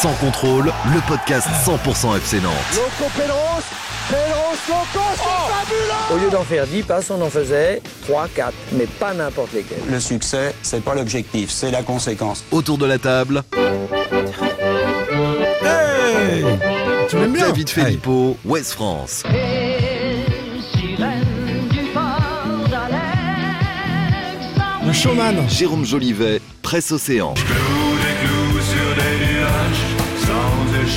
Sans contrôle, le podcast 100% FC Nantes. Loco Pedros, Pedros, Loco, c'est fabuleux Au lieu d'en faire 10 passes, on en faisait 3, 4, mais pas n'importe lesquels. Le succès, c'est pas l'objectif, c'est la conséquence. Autour de la table, Tu m'aimes bien David Filippo, West France. Le showman. Jérôme Jolivet, Presse Océan.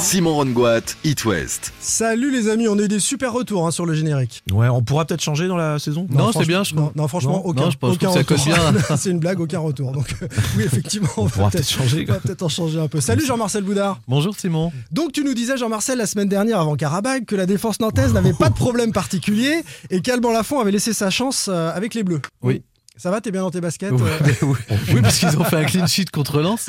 Simon Rongoat, It West. Salut les amis, on a eu des super retours hein, sur le générique. Ouais, on pourra peut-être changer dans la saison. Non, c'est franchement- bien, je non, franchement, Non, aucun, non, je pense aucun que ça retour. bien. c'est une blague, aucun retour. Donc, euh, oui, effectivement, on, va pourra peut-être changer, on va peut-être en changer un peu. Salut Jean-Marcel Boudard. Bonjour Simon. Donc, tu nous disais, Jean-Marcel, la semaine dernière avant Karabag, que la défense nantaise n'avait pas de problème particulier et qu'Alban Lafont avait laissé sa chance euh, avec les Bleus. Oui. Ça va, t'es bien dans tes baskets Oui, euh oui, parce qu'ils ont fait un clean sheet contre Lens.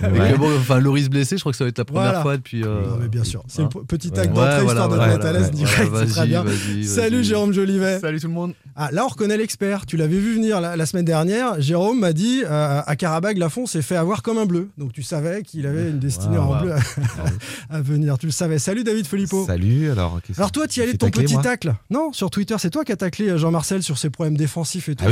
Que bon, enfin, Loris blessé, je crois que ça va être la première Voilà. fois depuis. euh, Non, mais bien sûr, c'est une petite Ouais. acte Ouais, d'entrée, voilà, histoire de voilà, te mettre à l'aise direct, c'est très bien. Salut. Jérôme Jolivet. Salut tout le monde. Ah, là, on reconnaît l'expert. Tu l'avais vu venir la, la semaine dernière. Jérôme m'a dit euh, à Karabag, Lafont s'est fait avoir comme un bleu. Donc tu savais qu'il avait une destinée Wow, en wow. bleu à, à venir. Tu le savais. Salut David Filippo. Salut, alors. qu'est-ce Alors toi, tu y allais de ton petit tacle? Non, sur Twitter, c'est toi qui as taclé euh, Jean-Marcel sur ses problèmes défensifs et tout.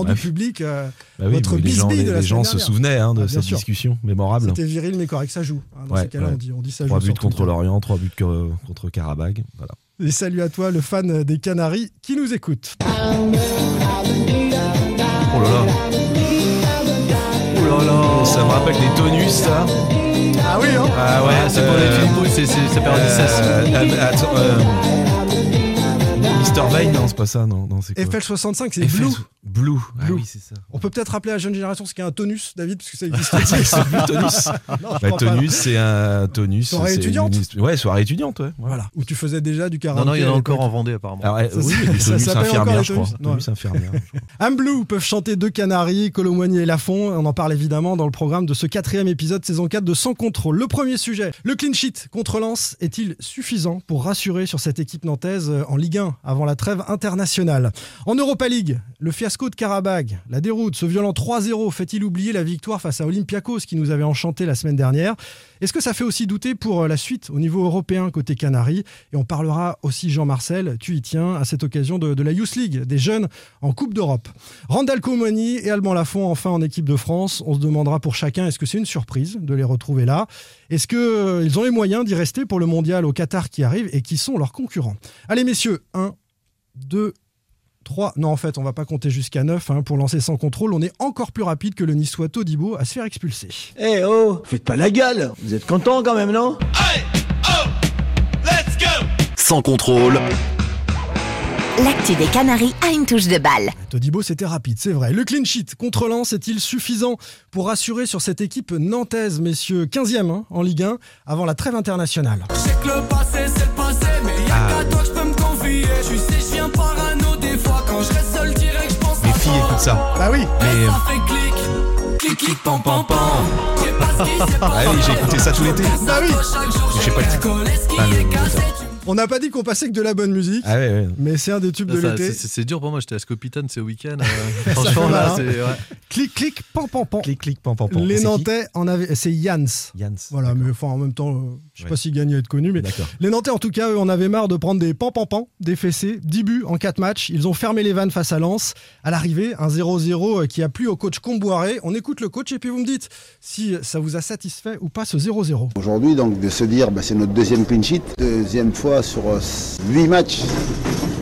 Ah rendu Bah public euh, Bah oui, votre mais les gens, bisbille les, de la les gens semaine se souvenaient hein, de Ah, cette sûr. discussion mémorable. C'était viril, mais correct, ça joue. hein, dans Ouais, ces cas-là, ouais. on, dit, on dit ça Trois buts contre l'Orient, trois buts que- contre Karabag. Voilà. Et salut à toi, le fan des Canaries qui nous écoute. Oh là là. Oh là là. Ça me rappelle des tonus, ça. Ah oui, hein Ah Ouais, c'est pour les Filippo, c'est 16. euh, attends, euh, Mr. Vane, non, c'est pas ça, non, non c'est quoi FL65, c'est FL Blue. Blue. Ah Blue. oui, c'est ça. On peut peut-être rappeler à la jeune génération ce qu'est un tonus, David, parce que ça existe. C'est tonus. Non, Bah, tonus, c'est un tonus. Soirée étudiante. une- Ouais, soirée étudiante, ouais. Voilà, où tu faisais déjà du Non, karaoké. non, il y en a encore en Vendée apparemment. Alors, ouais, Ça, oui, ça- tonus les je crois. tonus. Tonus infirmières. je crois. Am Blue peuvent chanter deux Canaries, Colomboigny et Lafont. On en parle évidemment dans le programme de ce quatrième épisode saison 4 de Sans Contrôle. Le premier sujet, le clean sheet contre Lens est-il suffisant pour rassurer sur cette équipe nantaise en Ligue 1 avant la trêve internationale? En Europa League, le fiasco de Karabag, la déroute, ce violent 3-0 fait-il oublier la victoire face à Olympiakos qui nous avait enchanté la semaine dernière? Est-ce que ça fait aussi douter pour euh, la suite au niveau européen côté Canaries? Et on parlera aussi, Jean-Marcel, tu y tiens, à cette occasion de, la Youth League, des jeunes en Coupe d'Europe. Randall Comoni et Alban Lafont enfin en équipe de France. On se demandera pour chacun, est-ce que c'est une surprise de les retrouver là? Est-ce qu'ils ont les moyens d'y rester pour le mondial au Qatar qui arrive et qui sont leurs concurrents? Allez messieurs, 1, 2, 3, non en fait on va pas compter jusqu'à 9 hein, pour lancer sans contrôle, on est encore plus rapide que le niçois Todibo à se faire expulser. Eh oh, faites pas la gueule. Vous êtes contents quand même, non? Sans contrôle, L'actu des Canaries a une touche de balle. Todibo, c'était rapide, c'est vrai. Le clean sheet contre Lens est-il suffisant pour rassurer sur cette équipe nantaise, messieurs? 15e hein, en Ligue 1 avant la trêve internationale. Sais que le passé c'est le passé Mais y'a qu'à toi que je peux me confier. Tu sais je viens parano Les filles écoutent ça. Bah oui Mais. Ça fait clic Clic clic pam pam Ah oui, j'ai écouté ça tout l'été. Bah oui. Je sais pas le titre. On n'a pas dit qu'on passait que de la bonne musique, Ah ouais, ouais. mais c'est un des tubes de l'été. c'est- dur pour moi, j'étais à Scopitane ce week-end. euh, franchement, là, c'est. ouais. Clic, clic, pan, pan, pan. Clic, clic, pam, pam, pam. Les Nantais en. C'est Jans. Jans. Voilà, mais enfin, en même temps, euh, je sais Ouais. pas s'il gagnait à être connu, mais D'accord. les Nantais, en tout cas, eux, en avaient marre de prendre des pan pan pan, des fessés, 10 buts en 4 matchs. Ils ont fermé les vannes face à Lens. À l'arrivée, un 0-0 qui a plu au coach Comboiré. On écoute le coach et puis vous me dites si ça vous a satisfait ou pas ce 0-0. Aujourd'hui, donc, de se dire, bah, c'est notre deuxième clean sheet, deuxième fois sur 8 matchs.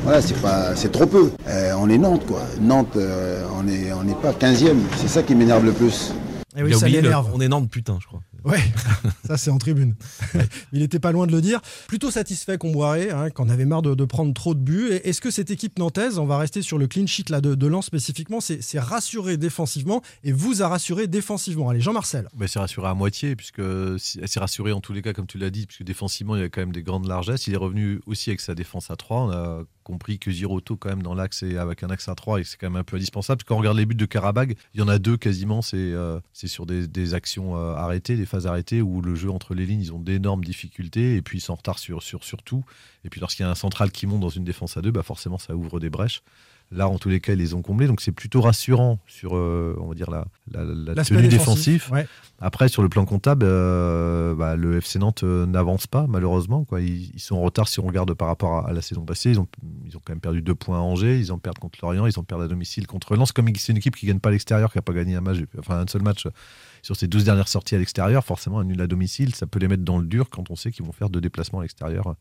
Voilà, c'est pas, c'est trop peu. Euh, on est Nantes, quoi. Nantes, euh, on n'est on n'est pas 15e. C'est ça qui m'énerve le plus. Et oui, Il a ça oublié le- l'énerve. On est Nantes, putain, je crois. Ouais, ça c'est en tribune. Il était pas loin de le dire. Plutôt satisfait qu'on boirait, hein, qu'on avait marre de, de prendre trop de buts. Et Est-ce que cette équipe nantaise, on va rester sur le clean sheet là, de, de Lens spécifiquement, c'est rassuré défensivement et vous a rassuré défensivement? Allez, Jean-Marcel. Bah, c'est rassuré à moitié, puisque si- c'est rassuré en tous les cas, comme tu l'as dit, puisque défensivement, il y a quand même des grandes largesses. Il est revenu aussi avec sa défense à 3. On a compris que Giroto, quand même, dans l'axe et avec un axe à 3, et c'est quand même un peu indispensable. Parce que quand on regarde les buts de Karabag, il y en a deux quasiment, c'est euh, sur des, actions euh, arrêtées, des phases arrêtées où le jeu entre les lignes, ils ont d'énormes difficultés et puis ils sont en retard sur tout. Et puis lorsqu'il y a un central qui monte dans une défense à deux, bah forcément ça ouvre des brèches. Là, en tous les cas, ils les ont comblés. Donc c'est plutôt rassurant sur, euh, on va dire, la, la, la L'aspect tenue défensif, défensive. ouais. Après, sur le plan comptable, euh, bah, le FC Nantes euh, n'avance pas, malheureusement. Quoi. Ils, ils sont en retard si on regarde par rapport à, à la saison passée. Ils ont, ils ont quand même perdu deux points à Angers, ils ont perdu contre Lorient, ils ont perdu à domicile contre Lens. Comme c'est une équipe qui ne gagne pas à l'extérieur, qui n'a pas gagné un match, enfin un seul match sur ses 12 dernières sorties à l'extérieur, forcément, un nul à domicile, ça peut les mettre dans le dur quand on sait qu'ils vont faire deux déplacements à l'extérieur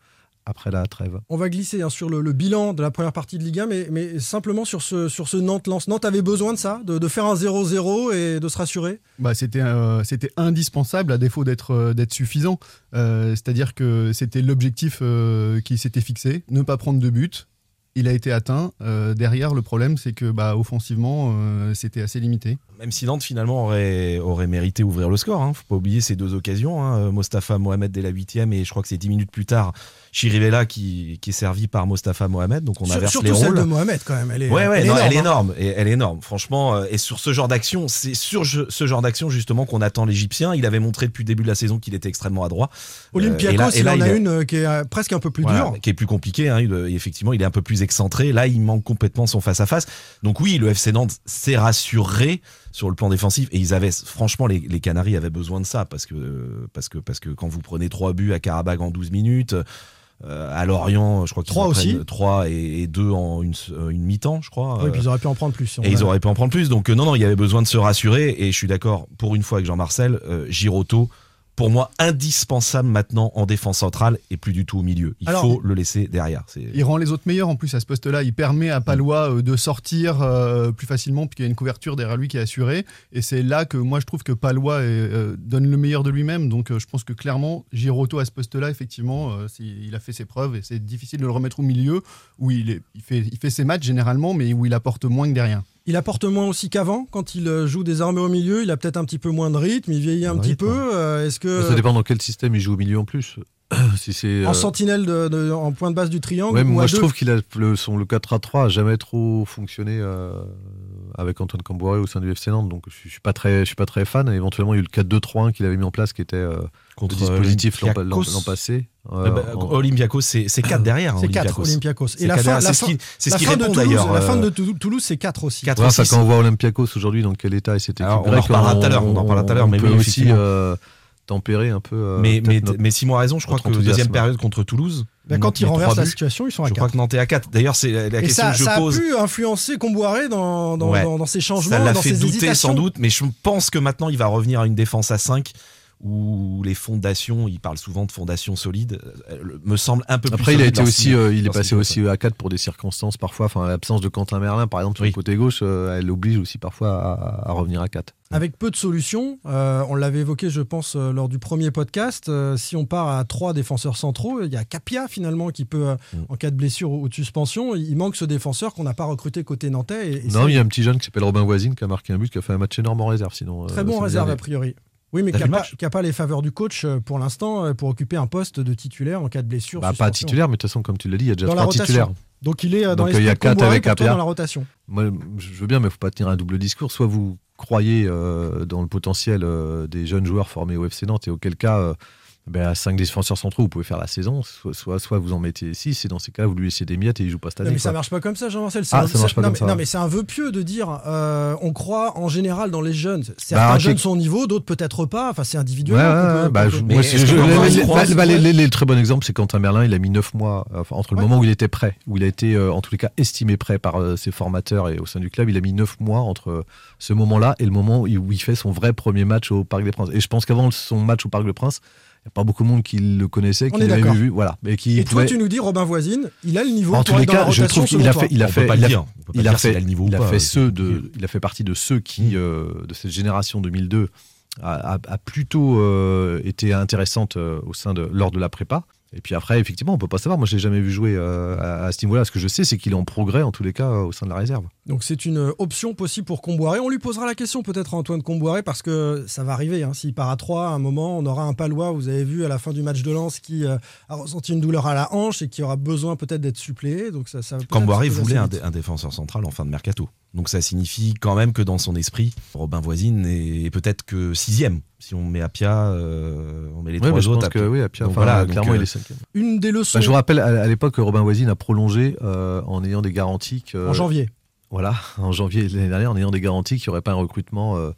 après la trêve. On va glisser hein, sur le, le bilan de la première partie de Ligue 1, mais, mais simplement sur ce, sur ce Nantes-Lens. Nantes avait besoin de ça, de, de faire un 0-0 et de se rassurer Bah, c'était euh, c'était indispensable à défaut d'être euh, d'être suffisant. Euh, C'est-à-dire que c'était l'objectif euh, qui s'était fixé, ne pas prendre de but. Il a été atteint. Euh, derrière, le problème, c'est que bah, offensivement, euh, c'était assez limité. Même si Nantes finalement aurait, aurait mérité ouvrir le score. Hein. Faut pas oublier ces deux occasions. Hein. Mostafa Mohamed dès la huitième et je crois que c'est dix minutes plus tard Chirivella qui, qui est servi par Mostafa Mohamed. Donc on Sur- inverse Surtout les celle rôles. de Mohamed, quand même. Elle est, Ouais, ouais, elle est non, énorme, elle est hein. énorme. Et elle est énorme, franchement. euh, Et sur ce genre d'action, c'est sur ce genre d'action justement qu'on attend l'Égyptien. Il avait montré depuis le début de la saison qu'il était extrêmement adroit. Euh, Olympiakos, et là- et il en a est- une euh, qui est presque un peu plus voilà, dure. qui est plus compliqué. hein. Effectivement, il est un peu plus excentré. Là, il manque complètement son face à face. Donc oui, le FC Nantes s'est rassuré sur le plan défensif et ils avaient franchement les, les Canaries avaient besoin de ça parce que parce que parce que quand vous prenez trois buts à Karabakh en 12 minutes. Euh, à Lorient, je crois qu'ils Trois aussi. trois et, et deux en une, euh, une mi-temps, je crois. Oui, Euh, puis ils auraient pu en prendre plus. si et ils auraient pu en prendre plus. Donc euh, non, non, il y avait besoin de se rassurer. Et je suis d'accord, pour une fois avec Jean-Marcel, euh, Giroto, pour moi, indispensable maintenant en défense centrale et plus du tout au milieu. Il Alors- faut le laisser derrière. Il rend les autres meilleurs en plus à ce poste-là. Il permet à Palois euh, de sortir euh, plus facilement puisqu'il y a une couverture derrière lui qui est assurée. Et c'est là que moi je trouve que Palois euh, donne le meilleur de lui-même. Donc euh, je pense que clairement, Giroto à ce poste-là, effectivement, il a fait ses preuves et c'est difficile de le remettre au milieu où il, est, il, fait, il fait ses matchs généralement, mais où il apporte moins que derrière. Il apporte moins aussi qu'avant. Quand il euh, joue désormais au milieu, il a peut-être un petit peu moins de rythme, il vieillit un petit rythme, peu. Euh, Est-ce que Ça dépend dans quel système il joue au milieu en plus. si c'est en euh, sentinelle de- de- en point de base du triangle Ouais, ou moi à je deux trouve qu'il a le, son, le 4-3-3 a jamais trop fonctionné euh, avec Antoine Camboiré au sein du FC Nantes, donc je, je suis pas très, je suis pas très fan. Éventuellement, il y a eu le 4-2-3-1 qu'il avait mis en place, qui était euh, Contre le dispositif l'an passé. Euh, Euh, bah, en- Olympiakos, c'est c'est 4 derrière. hein, C'est 4 Olympiakos. Et la fin, C'est ce qui, ce qui de répond Toulouse, d'ailleurs. La fin euh, de Toulouse, c'est 4 aussi. Quatre Ouais, enfin, aussi, quand on voit Olympiakos aujourd'hui, dans quel état Alors, équipe on en reparlera tout à l'heure, on en reparlera tout à l'heure, mais peut aussi euh, tempérer un peu. euh, mais, mais, notre- mais Simon a raison, je crois que deuxième période contre Toulouse. Ben, quand ils renversent la buts. situation, ils sont à Je 4. crois que Nantes est à 4. D'ailleurs, c'est la, question ça, que je ça a pose. pu influencer Comboiré dans, dans, Ouais. dans, dans ses changements, Ça l'a dans fait ses douter hésitations. sans doute, mais je pense que maintenant il va revenir à une défense à 5 où les fondations, il parle souvent de fondations solides, euh, me semble un peu plus Après, il a solide été lorsqu'il- aussi, euh, il est passé aussi à 4 pour des circonstances parfois. Enfin, l'absence de Quentin Merlin, par exemple, sur Oui. le côté gauche, euh, elle oblige aussi parfois à, à revenir à 4. Avec peu de solutions, euh, on l'avait évoqué, je pense, euh, lors du premier podcast. euh, si on part à trois défenseurs centraux, il y a Capia finalement qui peut, euh, Mm. en cas de blessure ou de suspension, il manque ce défenseur qu'on n'a pas recruté côté nantais. Et, et Non, il y a un petit jeune qui s'appelle Robin Voisine qui a marqué un but, qui a fait un match énorme en réserve. Sinon, euh, très bon réserve a priori. Oui, mais qui n'a pas, les faveurs du coach euh, pour l'instant euh, pour occuper un poste de titulaire en cas de blessure. Bah, pas titulaire, mais de toute façon, comme tu l'as dit, il y a déjà Dans trois titulaires. Donc il est euh, dans Donc, les il y a quatre avec pour toi Capia. dans la rotation. Moi, je veux bien, mais il ne faut pas tenir un double discours. Soit vous croyez euh, dans le potentiel euh, des jeunes joueurs formés au FC Nantes, et auquel cas, euh, ben, à 5 défenseurs centraux, vous pouvez faire la saison. Soit, soit, soit vous en mettez 6, et dans ces cas, vous lui laissez des miettes et il joue pas cette Non, année. mais ça quoi. marche pas comme ça, Jean-Marcel. Ah, un- ça marche pas non, comme mais, ça. Non, mais c'est un vœu pieux de dire euh, on croit en général dans les jeunes. Certains Bah, ok. jeunes sont au niveau, d'autres peut-être pas. Enfin, c'est individuel. le- très bon exemple, c'est Quentin Merlin, il a mis 9 mois, euh, enfin, entre le Ouais. moment où il était prêt, où il a été euh, en tous les cas estimé prêt par euh, ses formateurs et au sein du club, il a mis 9 mois entre ce moment-là et le moment où il- fait son vrai premier match au Parc des Princes. Et je pense qu'avant son match au Parc des Princes, n'y a pas beaucoup de monde qui le connaissait, On qui l'avait vu, voilà. Et qui Et toi, pouvait- tu nous dis Robin Voisine, il a le niveau en tous les cas, je trouve qu'il a fait, il a fait, il le a- il a a niveau il a fait ceux de, il a fait partie de ceux qui, euh, de cette génération 2002, a, a- a plutôt euh, été intéressante euh, au sein de lors de la prépa. Et puis après, effectivement, on peut pas savoir. Moi, je l'ai jamais vu jouer euh, à, à ce niveau-là. Ce que je sais, c'est qu'il est en progrès en tous les cas euh, au sein de la réserve. Donc c'est une euh, option possible pour Comboiré. On lui posera la question peut-être à Antoine Comboiré parce que ça va arriver. hein. S'il part à 3, à un moment, on aura un Palois, vous avez vu à la fin du match de Lens, qui euh, a ressenti une douleur à la hanche et qui aura besoin peut-être d'être suppléé. Donc ça, ça poser voulait dé- un défenseur central en fin de mercato. Donc ça signifie quand même que dans son esprit, Robin Voisine est peut-être que sixième. Si on met Apia, euh, on met les Ouais, trois je autres. pense que oui, Apia, Donc enfin, voilà, donc, clairement, euh, il est cinquième. Une des leçons Bah, je vous rappelle, à, l'époque, Robin Voisine a prolongé euh, en ayant des garanties que. en janvier. Voilà, en janvier de l'année dernière, en ayant des garanties qu'il n'y aurait pas un recrutement, euh, euh,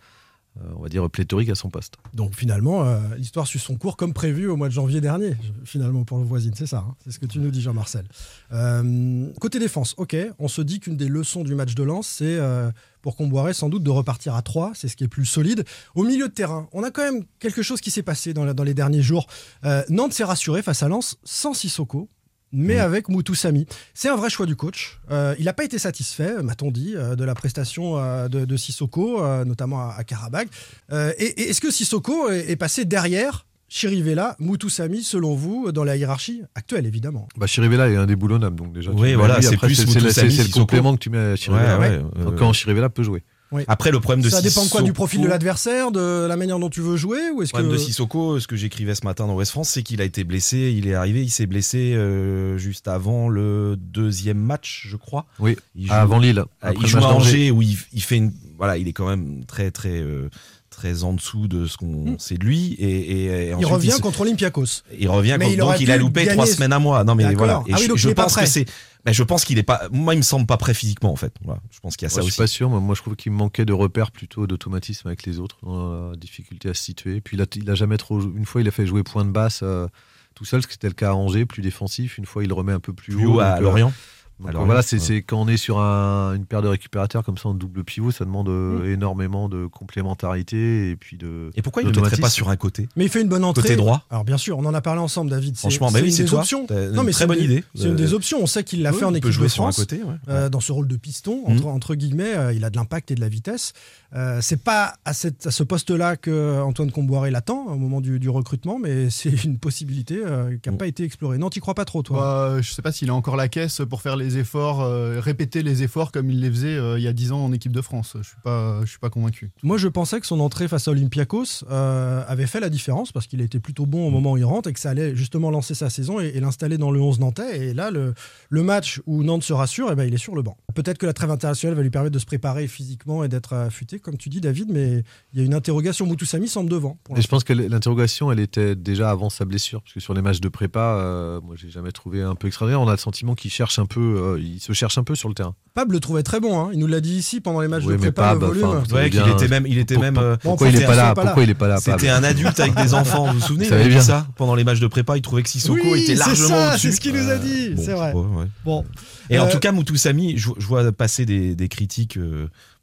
on va dire, pléthorique à son poste. Donc finalement, euh, l'histoire suit son cours comme prévu au mois de janvier dernier, finalement pour le voisine, c'est ça, hein c'est ce que tu nous dis Jean-Marcel. Euh, côté défense, ok, on se dit qu'une des leçons du match de Lens, c'est euh, pour Comboiré sans doute de repartir à 3, c'est ce qui est plus solide. Au milieu de terrain, on a quand même quelque chose qui s'est passé dans, les derniers jours. Euh, Nantes s'est rassuré face à Lens sans Sissoko. Mais avec Moutou Sami. C'est un vrai choix du coach. Euh, il n'a pas été satisfait, m'a-t-on dit, euh, de la prestation euh, de, de Sissoko, euh, notamment à, à Karabakh. Euh, et, et est-ce que Sissoko est, est passé derrière Chirivella, Moutou Sami, selon vous, dans la hiérarchie actuelle, évidemment? Bah, Chirivella est indéboulonnable, donc déjà. Oui, voilà, c'est plus le complément que tu mets à Chirivella. Ouais, ouais, euh, Quand Chirivella peut jouer. Oui. Après, le problème de Ça dépend quoi du profil de l'adversaire, de la manière dont tu veux jouer ou est-ce Le problème que... de Sissoko, ce que j'écrivais ce matin dans West France, c'est qu'il a été blessé. Il est arrivé, il s'est blessé euh, juste avant le deuxième match, je crois. Oui, Il joue- avant Lille. Après il joue match à. Angers où il, il fait une. Voilà, il est quand même très, très. euh, très en dessous de ce qu'on sait de lui et, et- et Il revient se- contre Olympiakos. il revient Mais contre- il donc il a loupé gagner- trois semaines à moi non mais voilà et Ah oui, je, donc je pense que c'est mais je pense qu'il est pas moi il me semble pas prêt physiquement en fait voilà. je pense qu'il y a ça Moi, je aussi suis pas sûr. Moi, moi, je trouve qu'il manquait de repères plutôt d'automatisme avec les autres, dans la difficulté à se situer. Puis il a, il a jamais trop. Une fois, il a fait jouer point de basse euh, tout seul, ce qui était le cas à Angers, plus défensif. Une fois, il le remet un peu plus, plus haut à donc, euh, Lorient donc, Lorient, voilà, c'est ouais. quand on est sur un- une paire de récupérateurs comme ça en double pivot, ça demande euh, énormément de complémentarité et puis de. et pourquoi il ne mettrait pas sur un côté Mais il fait une bonne entrée. Côté droit. Alors bien sûr, on en a parlé ensemble, David. C'est- franchement bah c'est oui une c'est des toi options. Non, mais très bonne des- idée C'est une des options. On sait qu'il l'a Oui, fait en équipe peut jouer de sur un France. côté ouais. euh, dans ce rôle de piston, Mhm. entre, entre guillemets, euh, il a de l'impact et de la vitesse. Euh, c'est pas à, cette- à ce poste-là que Antoine Comboiré l'attend au moment du, du recrutement, mais c'est une possibilité euh, qui n'a Mhm. pas été explorée. Non, tu crois pas trop, toi Bah, je sais pas s'il a encore la caisse pour faire les efforts, euh, répéter les efforts comme il les faisait euh, il y a 10 ans en équipe de France. Je suis pas, je suis pas convaincu. Moi, je pensais que son entrée face à Olympiakos euh, avait fait la différence parce qu'il a été plutôt bon au moment où il rentre et que ça allait justement lancer sa saison et, et l'installer dans le 11 nantais. Et là, le, le match où Nantes se rassure, eh ben, il est sur le banc. Peut-être que la trêve internationale va lui permettre de se préparer physiquement et d'être affûté, comme tu dis, David, mais il y a une interrogation. Moutoussamy semble devant. pour Et je pense que l'interrogation, elle était déjà avant sa blessure, parce que sur les matchs de prépa, euh, moi, j'ai jamais trouvé un peu extraordinaire. On a le sentiment qu'il cherche un peu, euh, il se cherche un peu sur le terrain. Pab le trouvait très bon. hein. Il nous l'a dit ici pendant les matchs Oui, de prépa, le Pab, volume. enfin, vous ouais savez qu'il bien, était même il était pour- même euh, Pourquoi il est pas là ça, pas là. Pourquoi il est pas là c'était un adulte avec des enfants vous vous souvenez Vous il avait savez dit bien. ça pendant les matchs de prépa il trouvait que Sissoko Oui, était c'est largement ça, au-dessus c'est ce qu'il nous a dit, c'est vrai. sais pas, ouais. Bon. Et en Euh, tout cas, Moutoussamy, je, je vois passer des, des critiques.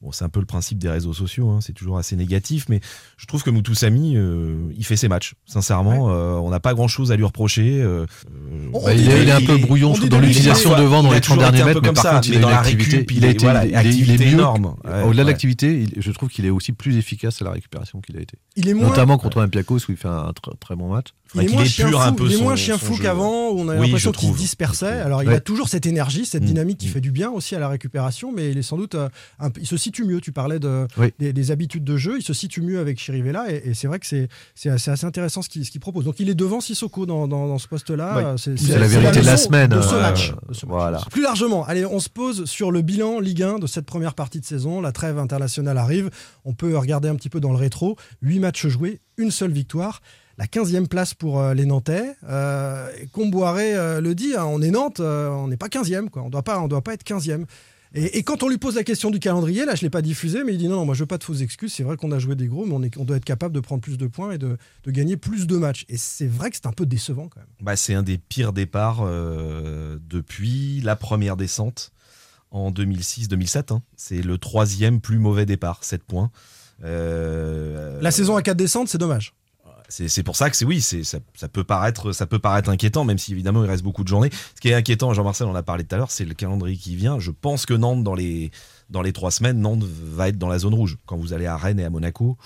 Bon, c'est un peu le principe des réseaux sociaux, hein, c'est toujours assez négatif, mais je trouve que Moutoussamy, euh, il fait ses matchs. Sincèrement, euh, on n'a pas grand chose à lui reprocher. euh, On- Bah, il, est, il est un peu brouillon dans de l'utilisation il est devant dans les il a 30 toujours derniers mètres, mais comme par ça, contre, il a dans une la activité. récup, il a est- été, voilà, il est- il est activité mieux. énorme. Ouais, Au-delà de l'activité, je trouve qu'il est aussi plus efficace à la récupération qu'il a été. Il est moins, Notamment contre Olympiakos où il fait un tr- très bon match. Il est moins chien fou, un peu il est son- moins chien son fou jeu. qu'avant, où on a Oui, l'impression qu'il se dispersait. Alors il Ouais. a toujours cette énergie, cette Mm. dynamique qui Mm. fait du bien aussi à la récupération, mais il est sans doute euh, un il se situe mieux. Tu parlais de, Oui. des, des habitudes de jeu, il se situe mieux avec Chirivella, et, et c'est vrai que c'est assez, assez intéressant ce qu'il propose. Donc il est devant Sissoko dans, dans, dans ce poste-là. Oui. C'est la vérité de la semaine, De ce euh, match. de ce match. voilà. Plus largement, allez, on se pose sur le bilan Ligue 1 de cette première partie de saison. La trêve internationale arrive. On peut regarder un petit peu dans le rétro. 8 matchs joués, une seule victoire. La 15e place pour euh, les Nantais. Euh, Comboiré euh, le dit, hein, on est Nantes, euh, on n'est pas 15e. Quoi. On doit pas, on doit pas être 15e. Et, et quand on lui pose la question du calendrier, là je ne l'ai pas diffusé, mais il dit non, non, moi je veux pas de fausses excuses. C'est vrai qu'on a joué des gros, mais on, est, on doit être capable de prendre plus de points et de, de gagner plus de matchs. Et c'est vrai que c'est un peu décevant quand même. Bah, c'est un des pires départs euh, depuis la première descente en 2006-2007. hein. C'est le troisième plus mauvais départ, 7 points. Euh, La saison à 4 descentes, c'est dommage. C'est pour ça que c'est oui, ça, peut paraître ça peut paraître inquiétant, même si évidemment il reste beaucoup de journées. Ce qui est inquiétant, Jean-Marcel en a parlé tout à l'heure, c'est le calendrier qui vient. Je pense que Nantes dans les dans les trois semaines, Nantes va être dans la zone rouge. Quand vous allez à Rennes et à Monaco,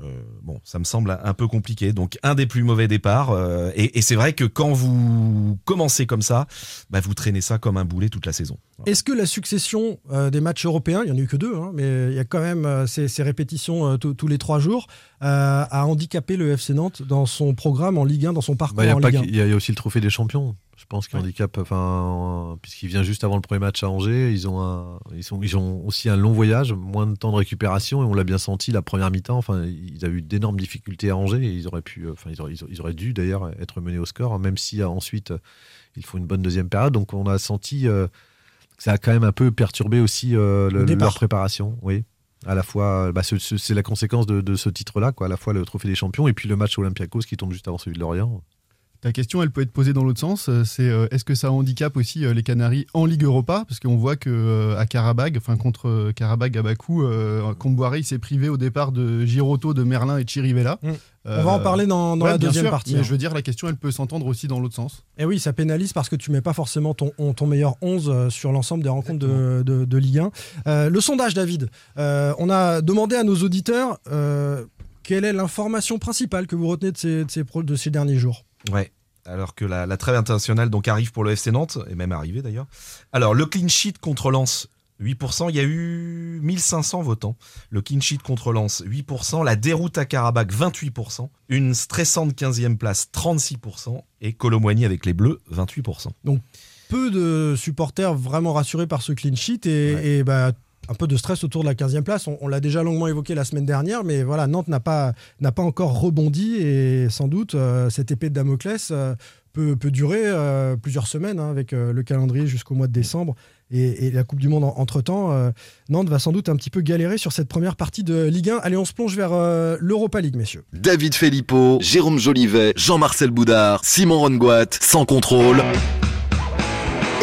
euh, bon, ça me semble un peu compliqué. Donc un des plus mauvais départs. euh, et et c'est vrai que quand vous commencez comme ça, bah, vous traînez ça comme un boulet toute la saison. Est-ce que la succession euh, des matchs européens, il n'y en a eu que deux, hein, mais il y a quand même euh, ces, ces, répétitions euh, tous les trois jours, a handicapé le FC Nantes dans son programme en Ligue 1, dans son parcours bah, y a en pas Ligue 1 Il y, a aussi le trophée des champions. Je pense qu'il handicap, enfin, puisqu'il vient juste avant le premier match à Angers, ils ont, un, ils, sont, ils ont aussi un long voyage, moins de temps de récupération, et on l'a bien senti la première mi-temps. Enfin, ils avaient eu d'énormes difficultés à Angers, et ils auraient pu, enfin, ils auraient, ils auraient dû d'ailleurs être menés au score, même si ensuite il faut une bonne deuxième période. Donc on a senti ça a quand même un peu perturbé aussi euh, le, Le leur préparation. Oui. À la fois, bah, c'est la conséquence de, de ce titre-là, quoi. À la fois le trophée des champions et puis le match Olympiakos qui tombe juste avant celui de Lorient. Ta question, elle peut être posée dans l'autre sens. C'est euh, est-ce que ça handicape aussi euh, les Canaries en Ligue Europa? Parce qu'on voit que euh, à Karabag, enfin contre Karabag à Bakou, euh, Comboiré s'est privé au départ de Giroto, de Merlin et de Chirivella. Mm. On va en parler dans, dans ouais, la deuxième sûr, partie. Mais hein. je veux dire, la question, elle peut s'entendre aussi dans l'autre sens. Et oui, ça pénalise parce que tu mets pas forcément ton, on- ton meilleur 11 euh, sur l'ensemble des rencontres de, de- de Ligue 1. Euh, le sondage, David. Euh, on a demandé à nos auditeurs euh, quelle est l'information principale que vous retenez de ces, de ces, pro- de ces derniers jours? Ouais. Alors que la, la trêve internationale donc arrive pour le FC Nantes, et même arrivé d'ailleurs. Alors le clean sheet contre Lens, 8%, il y a eu 1500 votants. Le clean sheet contre Lens, 8%. La déroute à Karabakh, 28%. Une stressante 15e place, 36%. Et Colomboigny avec les Bleus, 28%. Peu de supporters vraiment rassurés par ce clean sheet et, et, bah, un peu de stress autour de la 15e place. On, l'a déjà longuement évoqué la semaine dernière, mais voilà, Nantes n'a pas, encore rebondi et sans doute euh, cette épée de Damoclès euh, peut, peut durer euh, plusieurs semaines hein, avec le calendrier jusqu'au mois de décembre et, la Coupe du Monde en- entre-temps. Nantes va sans doute un petit peu galérer sur cette première partie de Ligue 1. Allez, on se plonge vers l'Europa League, messieurs. David Filippo, Jérôme Jolivet, Jean-Marcel Boudard, Simon Rongoat, sans contrôle.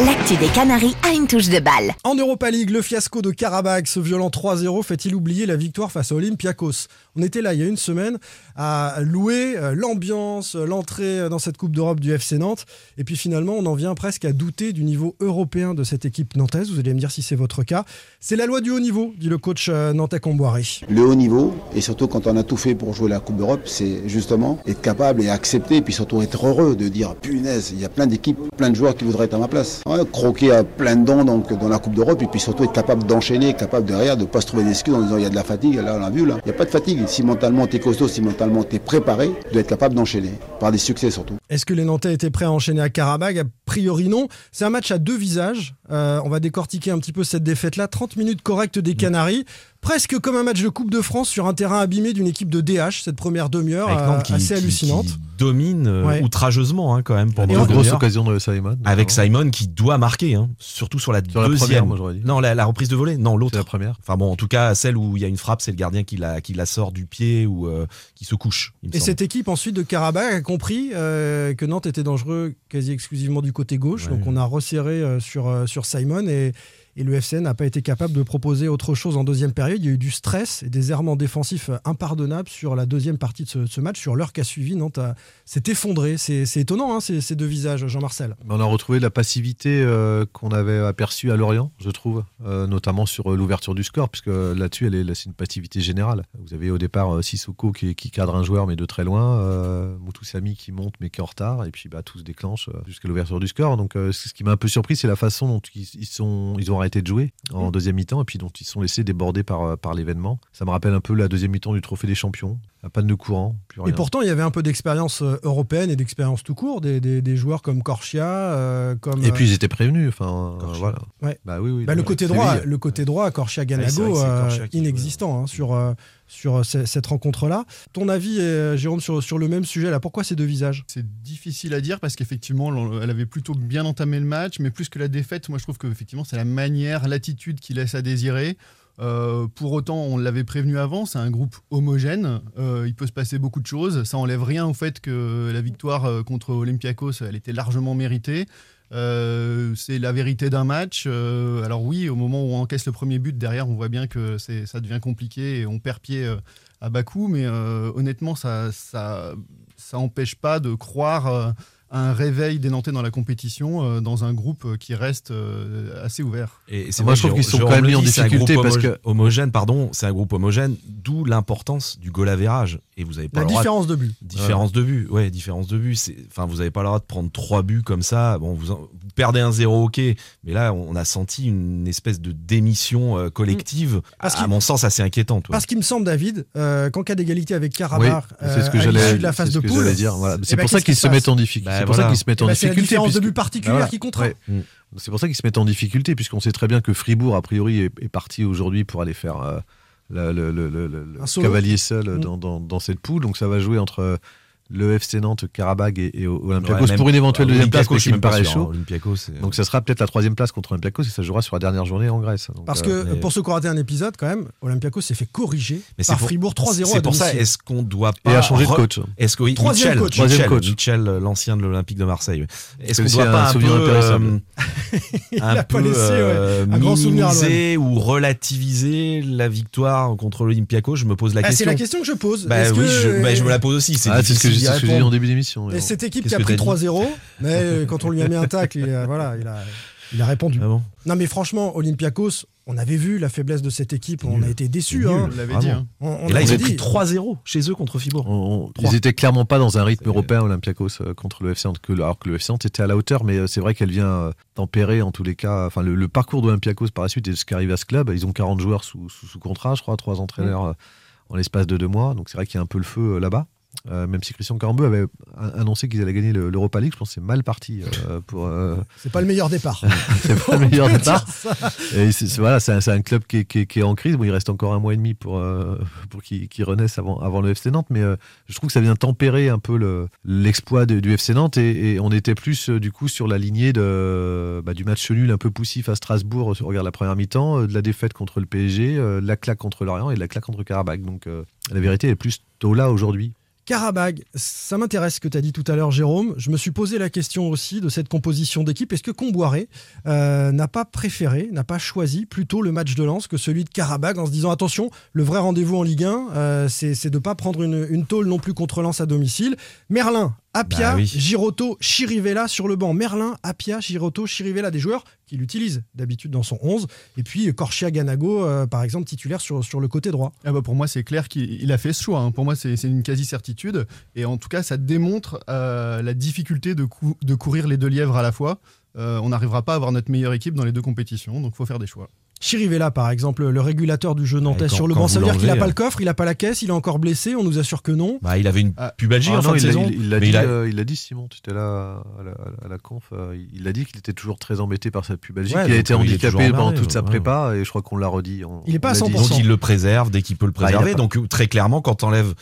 L'actu des Canaries a une touche de balle. En Europa League, le fiasco de Karabakh, ce violent 3-0, fait-il oublier la victoire face à Olympiakos? On était là il y a une semaine à louer euh, l'ambiance, euh, l'entrée dans cette Coupe d'Europe du FC Nantes. Et puis finalement, on en vient presque à douter du niveau européen de cette équipe nantaise. Vous allez me dire si c'est votre cas. C'est la loi du haut niveau, dit le coach euh, nantais Comboiré. Le haut niveau, et surtout quand on a tout fait pour jouer la Coupe d'Europe, c'est justement être capable et accepter, et puis surtout être heureux de dire punaise, il y a plein d'équipes, plein de joueurs qui voudraient être à ma place. Croquer à plein de dents dans la Coupe d'Europe, et puis surtout être capable d'enchaîner, capable derrière de ne pas se trouver d'excuses en disant il y a de la fatigue, là on l'a vu là. Il n'y a pas de fatigue. Si mentalement tu es costaud, si mentalement tu es préparé, de être capable d'enchaîner, par des succès surtout. Est-ce que les Nantais étaient prêts à enchaîner à Karabakh A priori non. C'est un match à deux visages. Euh, on va décortiquer un petit peu cette défaite-là. 30 minutes correctes des Canaries. Presque comme un match de Coupe de France sur un terrain abîmé d'une équipe de DH, cette première demi-heure Avec euh, assez qui- hallucinante. qui domine euh, Ouais. outrageusement hein, quand même pendant Et une Grosse occasion de Simon. Avec Simon qui doit marquer, hein, surtout sur la Sur la deuxième. première, moi, j'aurais dit. non, la, la reprise de volée, non, l'autre. la première. Enfin bon, en tout cas, celle où il y a une frappe, c'est le gardien qui la, qui la sort du pied ou euh, qui se couche. il me Et semble. cette équipe ensuite de Karabakh a compris euh, que Nantes était dangereux quasi exclusivement du côté gauche. Ouais. Donc on a resserré euh, sur, euh, sur Simon et, et le FC n'a pas été capable de proposer autre chose en deuxième période. Il y a eu du stress et des errements défensifs impardonnables sur la deuxième partie de ce, match. Sur l'heure qui a suivi, Nantes s'est effondré. C'est étonnant hein, ces, deux visages, Jean-Marcel. On a retrouvé la passivité euh, qu'on avait aperçue à Lorient, je trouve, euh, notamment sur euh, l'ouverture du score, puisque là-dessus, c'est une passivité générale. Vous avez au départ Sissoko qui, cadre un joueur, mais de très loin, euh, Moutoussamy qui monte, mais qui est en retard, et puis bah, tout se déclenche jusqu'à l'ouverture du score. Donc, ce qui m'a un peu surpris, c'est la façon dont ils, ils sont, ils ont arrêté de jouer en deuxième mi-temps, et puis dont ils sont laissés déborder par, euh, par l'événement. Ça me rappelle un peu la deuxième mi-temps du Trophée des Champions. À panne de courant, plus Et pourtant, il y avait un peu d'expérience euh, européenne et d'expérience tout court, des, des- des joueurs comme Corchia, euh, comme. Et puis ils étaient prévenus. Enfin, euh, voilà. Ouais. Bah oui, oui. Bah, le côté droit, le côté droit, Corchia Ganago, euh, inexistant hein, sur euh, sur euh, ce- cette rencontre-là. Ton avis, euh, Jérôme, sur, le même sujet là Pourquoi ces deux visages? C'est difficile à dire parce qu'effectivement, elle avait plutôt bien entamé le match, mais plus que la défaite, moi je trouve que c'est la manière, l'attitude qui laisse à désirer. Euh, pour autant, on l'avait prévenu avant, c'est un groupe homogène. Il peut se passer beaucoup de choses. Ça enlève rien au fait que la victoire contre Olympiakos, elle était largement méritée. Euh, c'est la vérité d'un match. Euh, alors oui, au moment où on encaisse le premier but, derrière, on voit bien que ça devient compliqué et on perd pied euh, à Bakou. Mais euh, honnêtement, ça, ça, ça empêche pas de croire un réveil des Nantais dans la compétition euh, dans un groupe euh, qui reste euh, assez ouvert. Et c'est Moi, je trouve qu'ils sont quand même mis en difficulté parce que- homogène, pardon, c'est un groupe homogène, d'où l'importance du goal average. Et vous avez pas La le droit de- différence de but. Différence de but, ouais, différence de but. C'est, enfin, vous avez pas le droit de prendre trois buts comme ça. Bon, vous, en- vous perdez un zéro, ok, mais là, on a senti une espèce de démission euh, collective. Parce à, mon sens, assez inquiétante. ouais. Parce qu'il me semble, David, euh, qu'en cas d'égalité avec Karabakh, Oui, c'est ce que euh, j'allais de la phase de poule, j'allais dire. Voilà. eh C'est ben, pour ça qu'ils qui se mettent en difficulté. Bah, c'est pour voilà. ça qu'ils se mettent Eh en ben, c'est la difficulté. différence de puisque- but particulière Voilà. qui comptera. Ouais. Mm. C'est pour ça qu'ils se mettent en difficulté, puisqu'on sait très bien que Fribourg, a priori, est, est parti aujourd'hui pour aller faire euh, la- le, le- le- le- cavalier seul Mm. dans, dans- dans cette poule. Donc ça va jouer entre euh, le FC Nantes, Karabag et, et Olympiakos Ouais, même- pour une éventuelle deuxième place, Olympiakos, je suis qui me même pas paraît sûr, chaud. hein. Olympiakos, c'est- Donc ça sera peut-être la troisième place contre Olympiakos et ça jouera sur la dernière journée en Grèce. Donc, Parce euh, que mais- pour ceux qui ont raté un épisode, quand même, Olympiaco s'est fait corriger Mais c'est par pour- Fribourg 3-0 à C'est pour ça, est-ce qu'on doit Et pas. a changé de coach. Est-ce que oui, Troisième Michel, coach. Troisième coach. L'ancien de l'Olympique de Marseille. Est-ce qu'on C'est doit un pas un peu. Il un peu euh, ou relativiser la victoire contre l'Olympiakos Je me pose la Ah, c'est question. la question que je pose. Bah oui, je, bah, je me la pose aussi. C'est Ah, c'est ce que c'est ce que j'ai dit en début d'émission. Et cette équipe qui a pris t'as dit 3-0, mais euh, quand on lui a mis un tacle, il a, voilà, il a, il a répondu. Ah bon Non, mais franchement, Olympiakos, on avait vu la faiblesse de cette équipe, on a été déçus. Hein. On l'avait dit. hein. On, on Et là, ils ont pris dit. 3-0 chez eux contre Fribourg. On- ils étaient clairement pas dans un rythme européen Olympiakos euh, contre le FC Nantes, alors que le FC Nantes était à la hauteur, mais euh, c'est vrai qu'elle vient tempérer en tous les cas. Enfin, le, le parcours d'Olympiakos par la suite et ce qui arrive à ce club, ils ont 40 joueurs sous, sous, sous contrat, je crois, trois entraîneurs euh, en l'espace de deux mois. Donc c'est vrai qu'il y a un peu le feu euh, là-bas. Euh, même si Christian Carambeu avait annoncé qu'ils allaient gagner le- l'Europa League, je pense que c'est mal parti euh, pour. euh, C'est pas le meilleur départ. c'est pas le meilleur départ. Et c'est- voilà, c'est un, club qui est, qui est- qui est en crise. Bon, il reste encore un mois et demi pour, euh, pour qu'il renaisse avant, avant le FC Nantes, mais je trouve que ça vient tempérer un peu le- l'exploit du FC Nantes et, et on était plus du coup sur la lignée de, bah, du match nul un peu poussif à Strasbourg, si on regarde la première mi-temps, de la défaite contre le PSG, de la claque contre l'Orient et de la claque contre Karabakh. Donc la vérité est plus tôt là aujourd'hui. Karabag, ça m'intéresse ce que tu as dit tout à l'heure, Jérôme. Je me suis posé la question aussi de cette composition d'équipe. Est-ce que Comboiré euh, n'a pas préféré, n'a pas choisi plutôt le match de lance que celui de Karabag en se disant attention, le vrai rendez-vous en Ligue 1, euh, c'est de ne pas prendre une, une tôle non plus contre Lens à domicile. Merlin, Apia, Bah oui. Giroto, Chirivella sur le banc. Merlin, Apia, Giroto, Chirivella, des joueurs qu'il utilise d'habitude dans son 11. Et puis Corchia Ganago, euh, par exemple, titulaire sur, sur le côté droit. Ah bah pour moi, c'est clair qu'il il a fait ce choix. hein. Pour moi, c'est c'est une quasi-certitude. Et en tout cas, ça démontre euh, la difficulté de, cou- de courir les deux lièvres à la fois. Euh, on n'arrivera pas à avoir notre meilleure équipe dans les deux compétitions, donc il faut faire des choix. Chirivella, par exemple, le régulateur du jeu nantais sur le banc, ça veut dire qu'il n'a pas euh. le coffre, il n'a pas la caisse, il est encore blessé, on nous assure que non. Bah, il avait une Ah. pubalgie Ah en fin non, de il l'a- saison. il- il l'a mais dit, il a- euh, dit, Simon, tu étais là à la, à la conf. euh, il a dit qu'il était toujours très embêté par sa pubalgie, Ouais, qu'il a été euh, handicapé pendant toute sa ouais. prépa, et je crois qu'on l'a redit. on- Il est pas à l'a dit. 100%. Donc il le préserve dès qu'il peut le Bah, a préserver. pas- Donc très clairement, quand t'enlèves,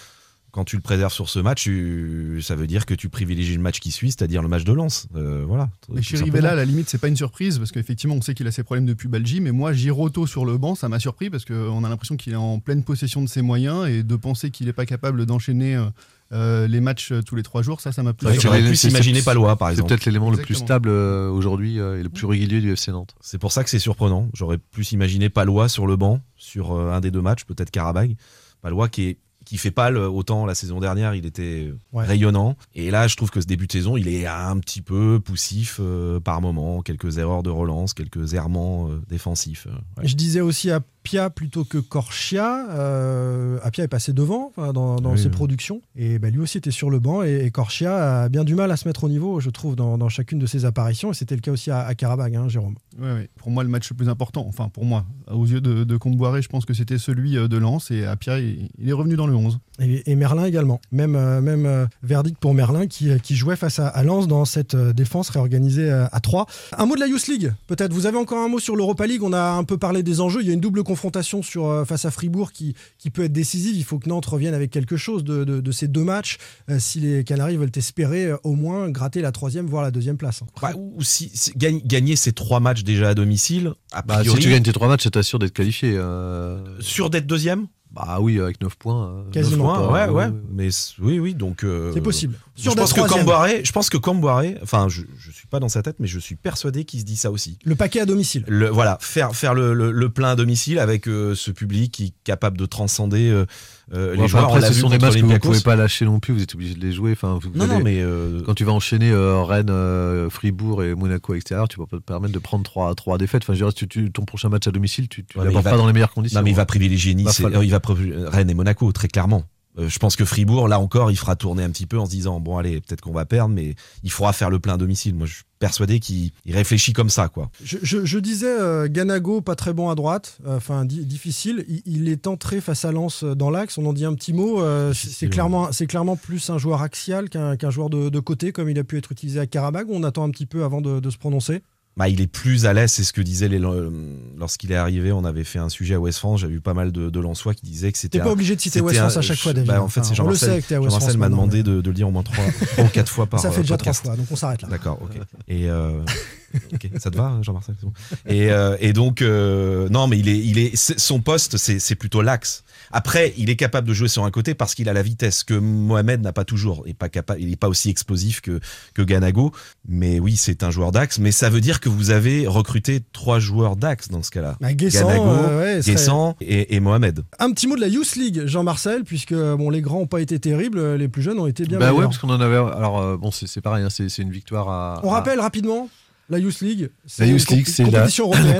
quand tu le préserves sur ce match, tu- ça veut dire que tu privilégies le match qui suit, c'est-à-dire le match de Lens. Euh, voilà. Mais tout Chirivella, à la limite, c'est pas une surprise parce qu'effectivement, on sait qu'il a ses problèmes de pubalgie. Mais moi, Giroto sur le banc, ça m'a surpris parce qu'on a l'impression qu'il est en pleine possession de ses moyens et de penser qu'il n'est pas capable d'enchaîner euh, euh, les matchs euh, tous les trois jours, ça, ça m'a C'est C'est j'aurais pu c'est- s'imaginer c'est- Palois, par C'est exemple. peut-être l'élément le plus stable euh, aujourd'hui euh, et le plus régulier du FC Nantes. C'est pour ça que c'est surprenant. J'aurais plus imaginé Palois sur le banc, sur euh, un des deux matchs, peut-être Karabag. Palois qui est qui fait pas le- autant la saison dernière, il était Ouais. rayonnant. Et là, je trouve que ce début de saison, il est un petit peu poussif euh, par moment, quelques erreurs de relance, quelques errements euh, défensifs. euh, ouais. Je disais aussi Apia plutôt que Corchia. Euh, Apia est passé devant dans, dans Oui, ses oui. productions. Et bah, lui aussi était sur le banc. Et, et Corchia a bien du mal à se mettre au niveau, je trouve, dans, dans chacune de ses apparitions. Et c'était le cas aussi à, à Karabag, hein, Jérôme. Ouais, ouais. Pour moi, le match le plus important, enfin pour moi, aux yeux de, de Comboiré, je pense que c'était celui euh, de Lens et Apia, il, il est revenu dans le 11. Et, et Merlin également. Même, euh, même euh, verdict pour Merlin qui, qui jouait face à, à Lens dans cette défense réorganisée à 3. Un mot de la Youth League, peut-être. Vous avez encore un mot sur l'Europa League. On a un peu parlé des enjeux. Il y a une double confrontation sur, euh, face à Fribourg qui, qui peut être décisive. Il faut que Nantes revienne avec quelque chose de, de- de ces deux matchs euh, si les Canaries veulent espérer euh, au moins gratter la troisième, voire la deuxième place. hein. Bah, ou si, si- gagne- gagner ces trois matchs déjà à domicile, a Bah, si priori, tu gagnes tes trois matchs, c'est t'assures d'être qualifié. euh. sûr d'être deuxième? Bah oui, avec 9 points. Quasiment. neuf Points, ouais, ouais. Mais oui, oui, donc. euh, C'est possible. Sur je pense que. Camboiré, je pense que Camboiré, enfin, je, je suis pas dans sa tête, mais je suis persuadé qu'il se dit ça aussi. Le paquet à domicile. Le, voilà, faire faire le, le, le plein à domicile avec euh, ce public qui est capable de transcender euh, euh, les joueurs. Après, ce sont des matchs que vous ne pouvez pas lâcher non plus, vous êtes obligé de les jouer. Enfin, vous Non, allez- non, mais euh, Quand tu vas enchaîner euh, Rennes, euh, Fribourg et Monaco à l'extérieur, tu vas pas te permettre de prendre trois, trois défaites. Enfin, je veux dire, tu- tu- ton prochain match à domicile, tu, tu Ouais, pas dans les meilleures conditions. Non, mais il va privilégier Nice, et- il va privilégier Rennes et Monaco, très clairement. Euh, je pense que Fribourg, là encore, il fera tourner un petit peu en se disant bon, allez, peut-être qu'on va perdre, mais il faudra faire le plein à domicile. Moi, je suis persuadé qu'il il réfléchit comme ça, quoi. Je, je- je disais euh, Ganago, pas très bon à droite, euh, enfin di- difficile. Il, il est entré face à Lens euh, dans l'axe. On en dit un petit mot. c'est- clairement, c'est clairement plus un joueur axial qu'un joueur de, de côté, comme il a pu être utilisé à Karabag. On attend un petit peu avant de, de se prononcer. Bah, il est plus à l'aise, c'est ce que disait les, euh, lorsqu'il est arrivé. On avait fait un sujet à West France. J'ai vu pas mal de, de Lensois qui disaient que c'était. T'es pas un- obligé de citer West un- France à chaque fois, David. Bah, en fait, Enfin, c'est Jean-Marcel. France m'a demandé de, de le dire au moins trois, ou quatre fois par Ça fait euh, déjà trois fois, donc on s'arrête là. D'accord, ok. Et euh, ok, ça te va, Jean-Marcel bon et, euh, et donc, euh, non, mais il est, il est, son poste, c'est c'est plutôt l'axe. Après, il est capable de jouer sur un côté parce qu'il a la vitesse que Mohamed n'a pas toujours. Il n'est pas capable, il est pas aussi explosif que que Ganago. Mais oui, c'est un joueur d'axe. Mais ça veut dire que vous avez recruté trois joueurs d'axe dans ce cas-là. Bah, Guessant, Ganago, euh, ouais, serait- Guessant et, et Mohamed. Un petit mot de la Youth League, Jean-Marcel, puisque bon, les grands n'ont pas été terribles, les plus jeunes ont été bien Bah ouais, meilleurs. parce qu'on en avait. Alors, euh, bon, c'est c'est pareil, hein, c'est c'est une victoire à. On à- rappelle rapidement la Youth League. c'est La Youth League, c'est la.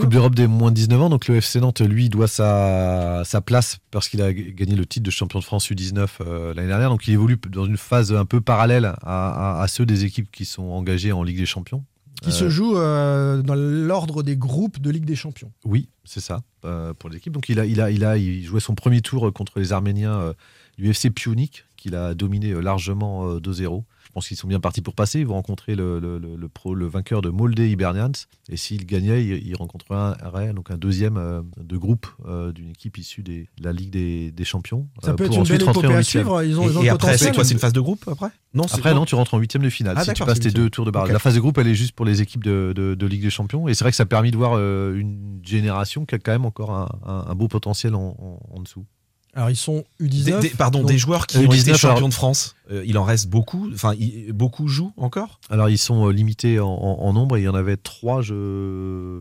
Coupe d'Europe des moins de 19 ans. Donc le FC Nantes, lui, doit sa, sa place parce qu'il a gagné le titre de champion de France U19 euh, l'année dernière. Donc il évolue dans une phase un peu parallèle à, à- à ceux des équipes qui sont engagées en Ligue des Champions. qui Euh, se joue euh, dans l'ordre des groupes de Ligue des Champions. Oui, c'est ça, euh, pour l'équipe. Donc il a, il, a, il a il jouait son premier tour contre les Arméniens euh, du FC Pionik, qu'il a dominé euh, largement euh, 2-0. Je pense qu'ils sont bien partis pour passer. Ils vont rencontrer le, le, le- le pro, le vainqueur de Molde Hibernians. Et s'il gagnait, il, il rencontrerait donc un deuxième euh, de groupe euh, d'une équipe issue de la Ligue des, des Champions. Ça euh, peut pour être une ensuite belle rentrer en suivre. Ils ont, Et, ils ont et après, c'est quoi C'est une phase de groupe après? Non, c'est- Après, non, tu rentres en huitième de finale. Ah, si tu passes c'est tes deux tours de barrage. Ok. La phase de groupe, elle est juste pour les équipes de, de- de Ligue des Champions. Et c'est vrai que ça a permis de voir euh, une génération qui a quand même encore un, un- un beau potentiel en, en- en dessous. Alors ils sont Des- U19. des- pardon, donc- des joueurs qui Euh, ont été 19, champions alors- de France. euh, il en reste beaucoup. Enfin, il- beaucoup jouent encore? Alors, ils sont euh, limités en, en- en nombre et il y en avait trois. Je,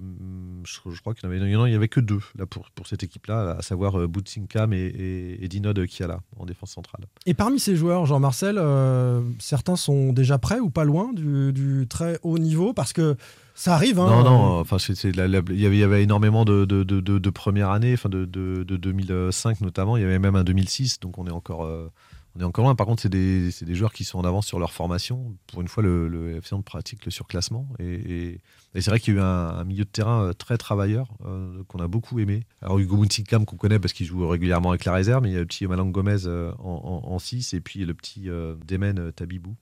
je, je crois qu'il y en avait, non, il y avait que deux là, pour, pour cette équipe-là, à savoir euh, Boutsinkam et, et, et Dinod Kiala en défense centrale. Et parmi ces joueurs, Jean-Marcel, euh, certains sont déjà prêts ou pas loin du, du très haut niveau? Parce que ça arrive. Hein, non, non, enfin, il, y avait, énormément de, de, de, de- premières années, enfin de, de, de 2005 notamment. Il y avait même un 2006, donc on est encore. euh, on est encore loin. Par contre, c'est des, des joueurs qui sont en avance sur leur formation. Pour une fois, le, le pratique le surclassement. Et, c'est vrai qu'il y a eu un, milieu de terrain euh, très travailleur euh, qu'on a beaucoup aimé. Alors, Hugo Muntikam, qu'on connaît parce qu'il joue régulièrement avec la réserve, mais il y a le petit Malang Gomez en 6 et puis le petit Demen Tabibou.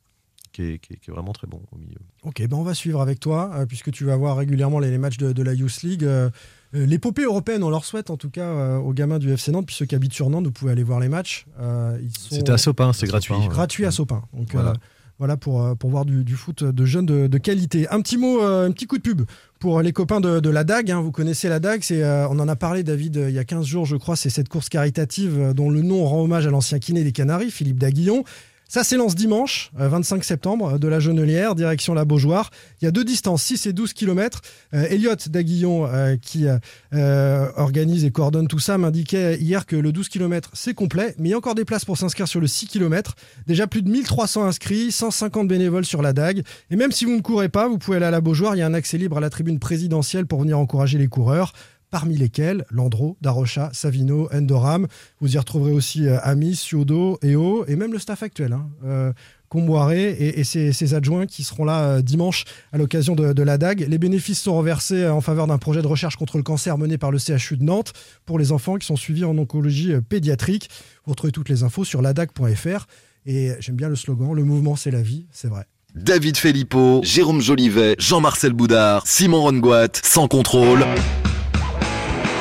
Qui est, qui est- qui est vraiment très bon au milieu. Ok, ben on va suivre avec toi, euh, puisque tu vas voir régulièrement les, les matchs de, de la Youth League. Euh, euh, L'épopée européenne, on leur souhaite en tout cas euh, aux gamins du FC Nantes, puis ceux qui habitent sur Nantes, vous pouvez aller voir les matchs. Sont C'était à Sopin, c'est gratuit. Sopin, ouais. gratuits à Sopin. Donc Voilà. voilà pour, pour voir du, du foot de jeunes de, de qualité. Un petit mot, un petit coup de pub pour les copains de, de la DAG. hein. Vous connaissez la DAG, c'est, euh, on en a parlé, David, il y a 15 jours, je crois. C'est cette course caritative dont le nom rend hommage à l'ancien kiné des Canaries, Philippe Daguillon. Ça s'élance dimanche, euh, 25 septembre, euh, de la Genelière, direction la Beaujoire. Il y a deux distances, 6 et 12 km. Elliot Daguillon, euh, qui euh, euh, organise et coordonne tout ça, m'indiquait hier que le 12 km, c'est complet, mais il y a encore des places pour s'inscrire sur le 6 km. Déjà plus de 1300 inscrits, 150 bénévoles sur la DAG. Et même si vous ne courez pas, vous pouvez aller à la Beaujoire. Il y a un accès libre à la tribune présidentielle pour venir encourager les coureurs. Parmi lesquels Landreau, Darocha, Savino, Endoram. Vous y retrouverez aussi euh, Amis, Ciodo, EO et même le staff actuel. Hein, euh, Comboiré et, ses, adjoints qui seront là euh, dimanche à l'occasion de, la DAG. Les bénéfices sont reversés en faveur d'un projet de recherche contre le cancer mené par le CHU de Nantes pour les enfants qui sont suivis en oncologie pédiatrique. Vous retrouvez toutes les infos sur ladag.fr. Et j'aime bien le slogan, le mouvement c'est la vie, c'est vrai. David Filippo, Jérôme Jolivet, Jean-Marcel Boudard, Simon Rongoat, sans contrôle.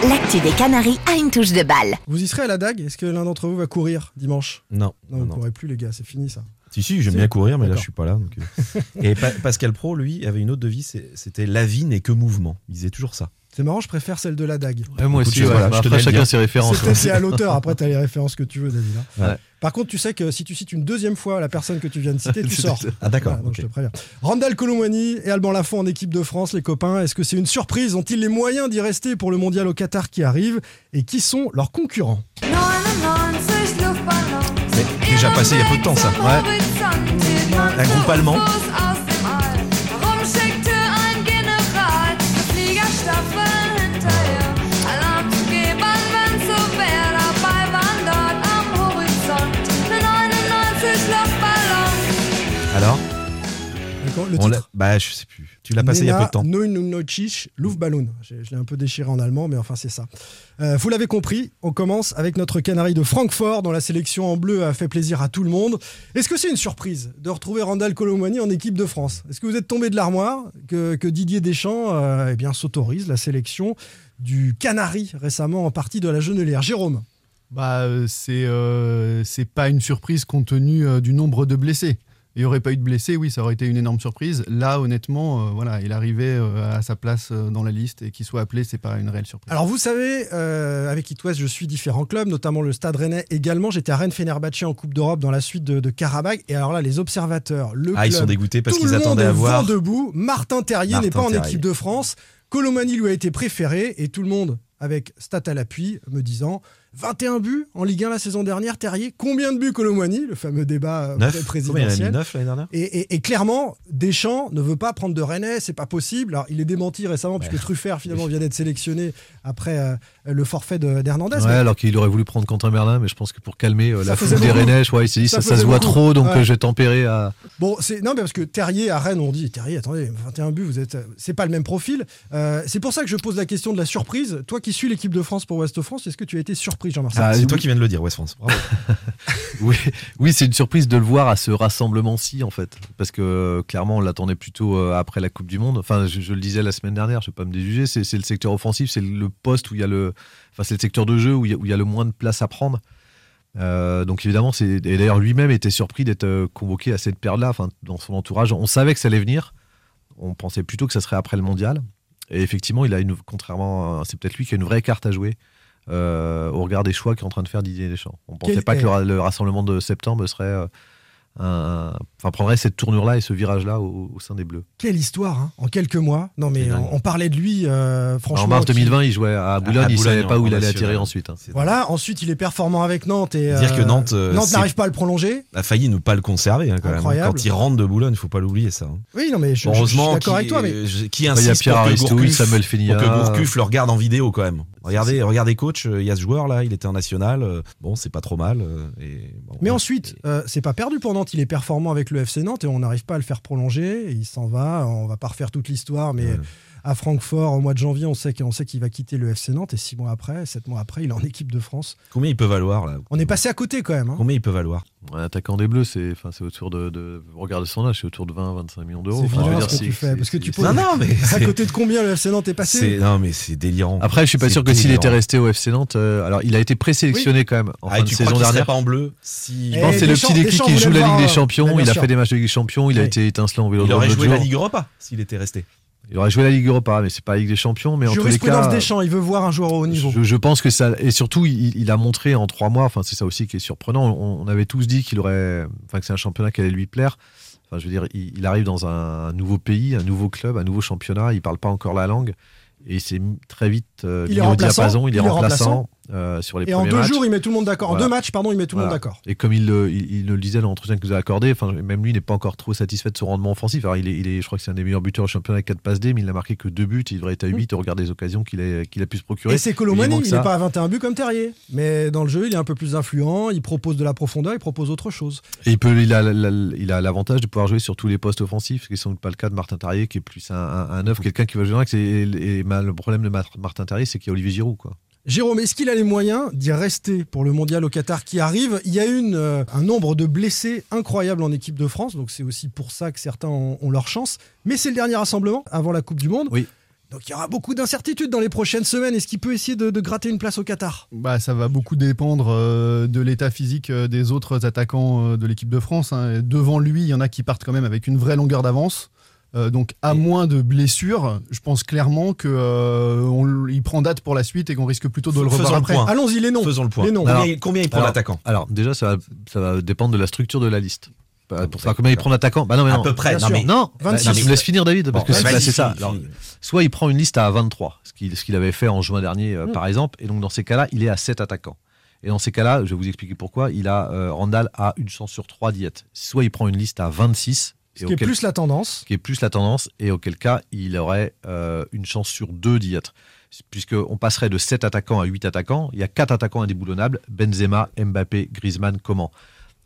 L'actu des Canaries a une touche de balle. Vous y serez à la DAG Est-ce que l'un d'entre vous va courir dimanche? Non. Non, vous ne courez plus les gars, c'est fini ça. Si, si, j'aime bien courir, mais là, je suis pas là. donc, euh. Et Pa- Pascal Pro, lui, avait une autre devise c'était La vie n'est que mouvement. Il disait toujours ça. C'est marrant, je préfère celle de la dague. Ouais, moi aussi, ouais. voilà, Bah, je après, chacun ses références. C'est c'est à l'auteur, après t'as les références que tu veux, David. hein. Ouais. Par contre, tu sais que si tu cites une deuxième fois la personne que tu viens de citer, tu sors. Ah d'accord. Voilà, je te préviens. Randall Colomwani et Alban Lafont en équipe de France, les copains. Est-ce que c'est une surprise? Ont-ils les moyens d'y rester pour le mondial au Qatar qui arrive? Et qui sont leurs concurrents? Mais déjà passé il y a peu de temps ça. Un groupe allemand. D'accord, Le titre Bah je sais plus. Tu l'as passé il y a peu de temps. Neununocic Luftballon. Je, je l'ai un peu déchiré en allemand, mais enfin c'est ça. Euh, vous l'avez compris, on commence avec notre Canarie de Francfort, dont la sélection en bleu a fait plaisir à tout le monde. Est-ce que c'est une surprise de retrouver Randall Colomwani en équipe de France? Est-ce que vous êtes tombé de l'armoire que, que Didier Deschamps euh, eh bien, s'autorise la sélection du Canari récemment en partie de la Genelière? Jérôme? Bah, euh, c'est euh, c'est pas une surprise compte tenu euh, du nombre de blessés. Il n'y aurait pas eu de blessés, oui, ça aurait été une énorme surprise. Là, honnêtement, euh, voilà, il arrivait euh, à sa place euh, dans la liste et qu'il soit appelé, c'est pas une réelle surprise. Alors vous savez, euh, avec It West, je suis différents clubs, notamment le Stade Rennais également. J'étais à Rennes Fenerbahçe en Coupe d'Europe dans la suite de, de Karabakh. Et alors là, les observateurs, le Ah ils club, sont dégoûtés parce tout qu'ils le attendaient monde à est voir. debout. Martin Terrier n'est pas en équipe de France. Colomani lui a été préféré et tout le monde, avec stat à l'appui, me disant 21 buts en Ligue 1 la saison dernière. Terrier, combien de buts Colomani Le fameux débat euh, Neuf. Combien il en a mis présidentiel. neuf l'année dernière Et, et- et clairement, Deschamps ne veut pas prendre de Rennais, c'est pas possible. Alors, il est démenti récemment puisque Truffert finalement vient d'être sélectionné après euh, le forfait de- d'Hernandez. Ouais, Mais- alors qu'il aurait voulu prendre Quentin Merlin, mais je pense que pour calmer euh, la foule des. Rennais, s'est dit Ça ça, ça se voit beaucoup. trop, donc Ouais. euh, je vais tempérer à. Bon, c'est non, mais parce que Terrier à Rennes, on dit Terrier, attendez, 21 buts, vous êtes, c'est pas le même profil. Euh, c'est pour ça que je pose la question de la surprise. Toi qui suis l'équipe de France pour Ouest France, est-ce que tu as été surpris, Jean-Marc Ah, C'est toi qui viens de le dire West France. Bravo. Oui, oui c'est une surprise de le voir à ce rassemblement-ci, en fait. Parce que euh, clairement, on l'attendait plutôt euh, après la Coupe du Monde. Enfin, je, je le disais la semaine dernière, je ne vais pas me déjuger, c'est le secteur offensif, c'est le poste où il y a le. Enfin, c'est le secteur de jeu où il y a, où il y a le moins de place à prendre. Euh, donc évidemment, c'est et d'ailleurs lui-même était surpris d'être convoqué à cette période-là. Enfin, dans son entourage, on savait que ça allait venir. On pensait plutôt que ça serait après le mondial. Et effectivement, il a une, contrairement, c'est peut-être lui qui a une vraie carte à jouer au regard des choix qu'est en train de faire Didier Deschamps. On pensait Quel pas que le rassemblement de septembre serait, euh, un- enfin, prendrait cette tournure-là et ce virage-là au, au sein des Bleus. Quelle histoire, hein, en quelques mois. Non, mais on, on parlait de lui, euh, franchement. en mars qui- 2020, il jouait à Boulogne, à il Boulogne, savait pas où il allait atterrir ensuite. hein. Voilà, ensuite il est performant avec Nantes et Dire que euh, Nantes, euh, Nantes n'arrive pas à le prolonger. a failli ne pas le conserver hein, quand même. Incroyable. Quand il rentre de Boulogne, il faut pas l'oublier ça. hein. Oui, non, mais je, je- je suis Heureusement, d'accord avec qui, toi. Mais euh, qui Il y a insiste Pierre pour que Aristouille, Gourcuff, Samuel Fénia. pour que Gourcuff le regarde en vidéo quand même. Regardez, regardez coach, euh, il y a ce joueur là, il était en national. euh, Bon, c'est pas trop mal. euh, et, bon, Mais ouais. ensuite, euh, c'est pas perdu pour Nantes. Il est performant avec le FC Nantes et on n'arrive pas à le faire prolonger. Il s'en va. On va pas refaire toute l'histoire, mais. À Francfort, au mois de janvier, on sait qu'on sait qu'il va quitter le FC Nantes. Et six mois après, sept mois après, il est en équipe de France. combien il peut valoir là? On est passé à côté quand même. hein. Combien il peut valoir? Un attaquant des Bleus, c'est enfin, c'est autour de, de. Regarde son âge, c'est autour de 20-25 millions d'euros. C'est Enfin, ce que tu fais, parce que tu poses- Non, non, mais À côté de combien le FC Nantes est passé? Non, mais c'est délirant. Après, je suis pas sûr que s'il était resté au FC Nantes, euh, alors il a été présélectionné quand même en Ah, fin de saison dernière. pas en bleu? Si Eh, Je pense que c'est le petit Déclic Deschamps qui joue la Ligue des Champions. il a fait des matchs de Ligue des Champions. Il a été étincelant au il vélo. aurait joué la Ligue Europa s'il était resté. Il aurait joué la Ligue Europa, mais c'est pas la Ligue des Champions. Mais en tous les cas, Deschamps, il veut voir un joueur au haut niveau. Je, je pense que ça et surtout il, il a montré en trois mois. Enfin c'est ça aussi qui est surprenant. On, on avait tous dit qu'il aurait, enfin que c'est un championnat qui allait lui plaire. Enfin je veux dire, il, il arrive dans un nouveau pays, un nouveau club, un nouveau championnat. Il parle pas encore la langue et c'est très vite euh, Il mis est au diapason. Il est il est remplaçant euh, sur les Et en premiers deux matchs. jours, il met tout le monde d'accord. En deux matchs, pardon, il met tout le monde d'accord. Et comme il, le- il, il le disait dans l'entretien que nous a accordé, enfin, même lui n'est pas encore trop satisfait de son rendement offensif. Alors, il est, il est, je crois que c'est un des meilleurs buteurs au championnat avec 4 passes D, mais il n'a marqué que 2 buts. Il devrait être à 8 au regard des occasions qu'il a, qu'il a pu se procurer. Et c'est Colomani, il n'est pas à 21 buts comme Terrier. Mais dans le jeu, il est un peu plus influent, il propose de la profondeur, il propose autre chose. Et il, peut, il a l'avantage de pouvoir jouer sur tous les postes offensifs, ce qui n'est sans pas le cas de Martin Terrier, qui est plus un, un, un neuf, quelqu'un qui va jouer dans l'axe. Et, et- et le problème de Mar- Martin Terrier, c'est qu'il y a Olivier Giroud. Quoi. Jérôme, est-ce qu'il a les moyens d'y rester pour le mondial au Qatar qui arrive? Il y a une, euh, un nombre de blessés incroyable en équipe de France, donc c'est aussi pour ça que certains ont, ont leur chance. Mais c'est le dernier rassemblement avant la Coupe du Monde. Oui. Donc il y aura beaucoup d'incertitudes dans les prochaines semaines. Est-ce qu'il peut essayer de, de gratter une place au Qatar? Bah, ça va beaucoup dépendre euh, de l'état physique euh, des autres attaquants euh, de l'équipe de France. hein. Devant lui, il y en a qui partent quand même avec une vraie longueur d'avance. Euh, donc, à moins de blessures, je pense clairement qu'il il prend date pour la suite et qu'on risque plutôt de le revoir après. Allons-y, les noms. Faisons le point. Les noms. Combien, Alors- il- combien il prend l'attaquant Alors déjà, ça va, ça va dépendre de la structure de la liste. Bah, Pour savoir combien il prend d'attaquants? Bah non, mais À non. peu près. bien Non, mais Non, 26. bah, tu me laisses finir David, parce Bon, que c'est bah, ça. Alors, soit il prend une liste à 23, ce qu'il qu'il avait fait en juin dernier, euh, Mm. par exemple, et donc dans ces cas-là, il est à 7 attaquants. Et dans ces cas-là, je vais vous expliquer pourquoi, il a euh, Randall a une chance sur 3 d'y être. Soit il prend une liste à 26, et Ce qui est auquel- plus la tendance. ce qui est plus la tendance, et auquel cas, il aurait euh, une chance sur 2 d'y être. Puisqu'on passerait de 7 attaquants à 8 attaquants, il y a 4 attaquants indéboulonnables, Benzema, Mbappé, Griezmann, comment?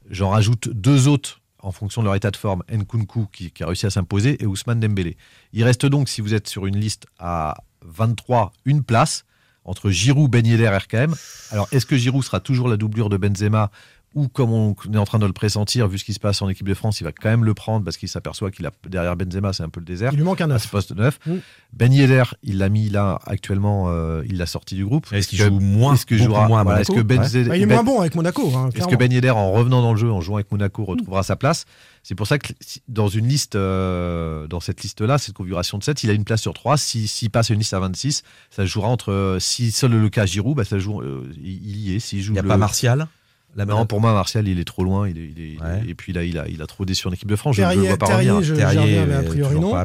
J'en rajoute deux autres en fonction de leur état de forme, Nkunku qui, qui a réussi à s'imposer et Ousmane Dembélé. Il reste donc, si vous êtes sur une liste à 23, une place entre Giroud, Ben Yedder, RKM. Alors, est-ce que Giroud sera toujours la doublure de Benzema ou comme on est en train de le pressentir, vu ce qui se passe en équipe de France, il va quand même le prendre parce qu'il s'aperçoit qu'il a derrière Benzema, c'est un peu le désert. Il lui manque un À neuf. ce poste neuf. Mm. Ben Yedder, il l'a mis là actuellement, euh, il l'a sorti du groupe. Est-ce qu'il joue moins, est-ce jouera- moins à voilà, Monaco Est-ce que Ben, Ouais. Bah, il est Ben- moins bon avec Monaco. hein, est-ce que Ben Yedder, en revenant dans le jeu, en jouant avec Monaco, retrouvera sa place? C'est pour ça que si- dans une liste, euh, dans cette liste-là, cette configuration de 7, il a une place sur 3. S'il si, passe à une liste à 26, ça jouera entre. euh, Si seul le cas Giroud, bah, ça joue, euh, il il y est. S'il joue Il n'y a le- pas Martial? La Non, pour moi, Martial, il est trop loin. Il est, il est- il est- Ouais. et puis là, il a, il a trop déçu en équipe de France. Je ne Terrier, vois pas Terrier, revenir. je Terrier, mais a euh, priori non. pas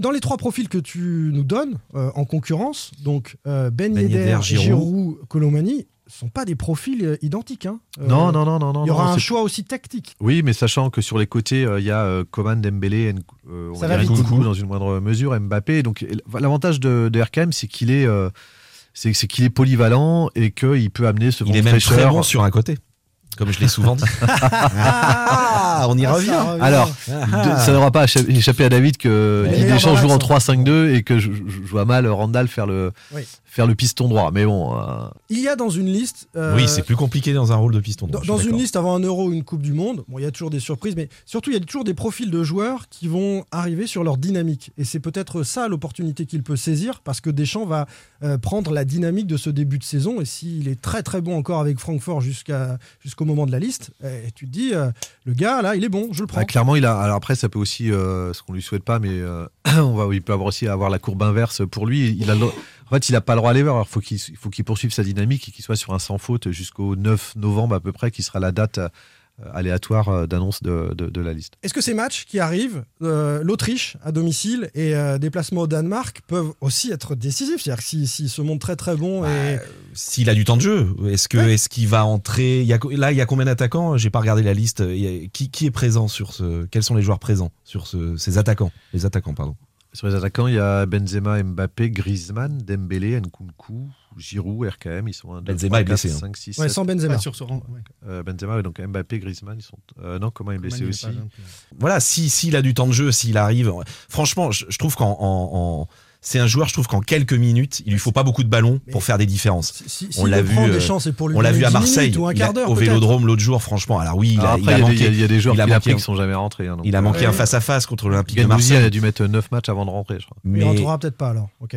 Dans les trois profils que tu nous donnes euh, en concurrence, donc euh, Ben, Ben Yedder, Yedder, Giroud, Giroud, Colomani, sont pas des profils euh, identiques. hein. Euh, Non, non, non, non, non. Il y aura non, un choix aussi tactique. Oui, mais sachant que sur les côtés, euh, il y a euh, Coman, Dembélé, Nk- euh, on Ça va. Nkunku dans une moindre mesure, Mbappé. Donc l'avantage de, de RKM, c'est qu'il est, c'est qu'il est polyvalent et qu'il peut amener ce Il vent est de même très fraîcheur. bon sur un côté. Comme je l'ai souvent dit. Ah, on y Ah, revient. revient. Alors, de- ça n'aura pas écha- échappé à David que Deschamps dans joue en l'axe. 3-5-2 et que je, je- je vois mal Randall faire le, Oui. Faire le piston droit. Mais bon, euh, il y a dans une liste. euh, Oui, c'est plus compliqué dans un rôle de piston. Dans, droit, dans une liste avant un euro ou une Coupe du Monde, bon, il y a toujours des surprises, mais surtout il y a toujours des profils de joueurs qui vont arriver sur leur dynamique. Et c'est peut-être ça l'opportunité qu'il peut saisir, parce que Deschamps va euh, prendre la dynamique de ce début de saison. Et s'il est très très bon encore avec Francfort jusqu'à jusqu'au moment de la liste, eh, tu te dis, le gars là, il est bon, je le prends. bah, clairement, il a. Alors après, ça peut aussi, ce qu'on lui souhaite pas, mais on va, il peut avoir aussi avoir la courbe inverse pour lui. Il a, en fait, il a pas le droit à l'erreur. Alors, faut il faut qu'il poursuive sa dynamique et qu'il soit sur un sans faute jusqu'au 9 novembre à peu près, qui sera la date euh, aléatoire euh, d'annonce de, de- de la liste. Est-ce que ces matchs qui arrivent, euh, l'Autriche à domicile et euh, déplacement au Danemark, peuvent aussi être décisifs? C'est-à-dire que s'il se montre très très bon et S'il a du temps de jeu, est-ce que Ouais. est-ce qu'il va entrer? Il y a, Là, il y a combien d'attaquants? J'ai pas regardé la liste. Il y a- qui, qui est présent sur ce Quels sont les joueurs présents sur ce, ces attaquants? Les attaquants, pardon. Sur les attaquants, il y a Benzema, Mbappé, Griezmann, Dembélé, Nkunku, Giroud, RKM. Ils sont 1, 2, Benzema 3, est blessé, 4, hein. 5, 6, ouais, 7. sans Benzema. Ouais, sur ce rang. ouais. Euh, Benzema, donc Mbappé, Griezmann, ils sont. euh, non, comment il est blessé il aussi pas là. Voilà, si s'il a du temps de jeu, s'il arrive, franchement, je, je trouve qu'en en- en- c'est un joueur, je trouve qu'en quelques minutes, il lui faut pas beaucoup de ballons pour faire des différences. Si, si, On l'a vu, prend, euh, Deschamps, c'est pour lui On l'a donner vu à 10 Marseille, ou un quart d'heure au. Vélodrome l'autre jour. Franchement, alors oui, il Alors a, après, il a il y, a des- manqué, il y a des joueurs il a qu'il a manqué pris un- qui sont jamais rentrés. hein, donc, il a manqué Ouais. un face à face contre l'Olympique de Gendouzi, il Marseille. a dû mettre 9 matchs avant de rentrer, je crois. Il Mais, rentrera peut-être pas alors. Ok.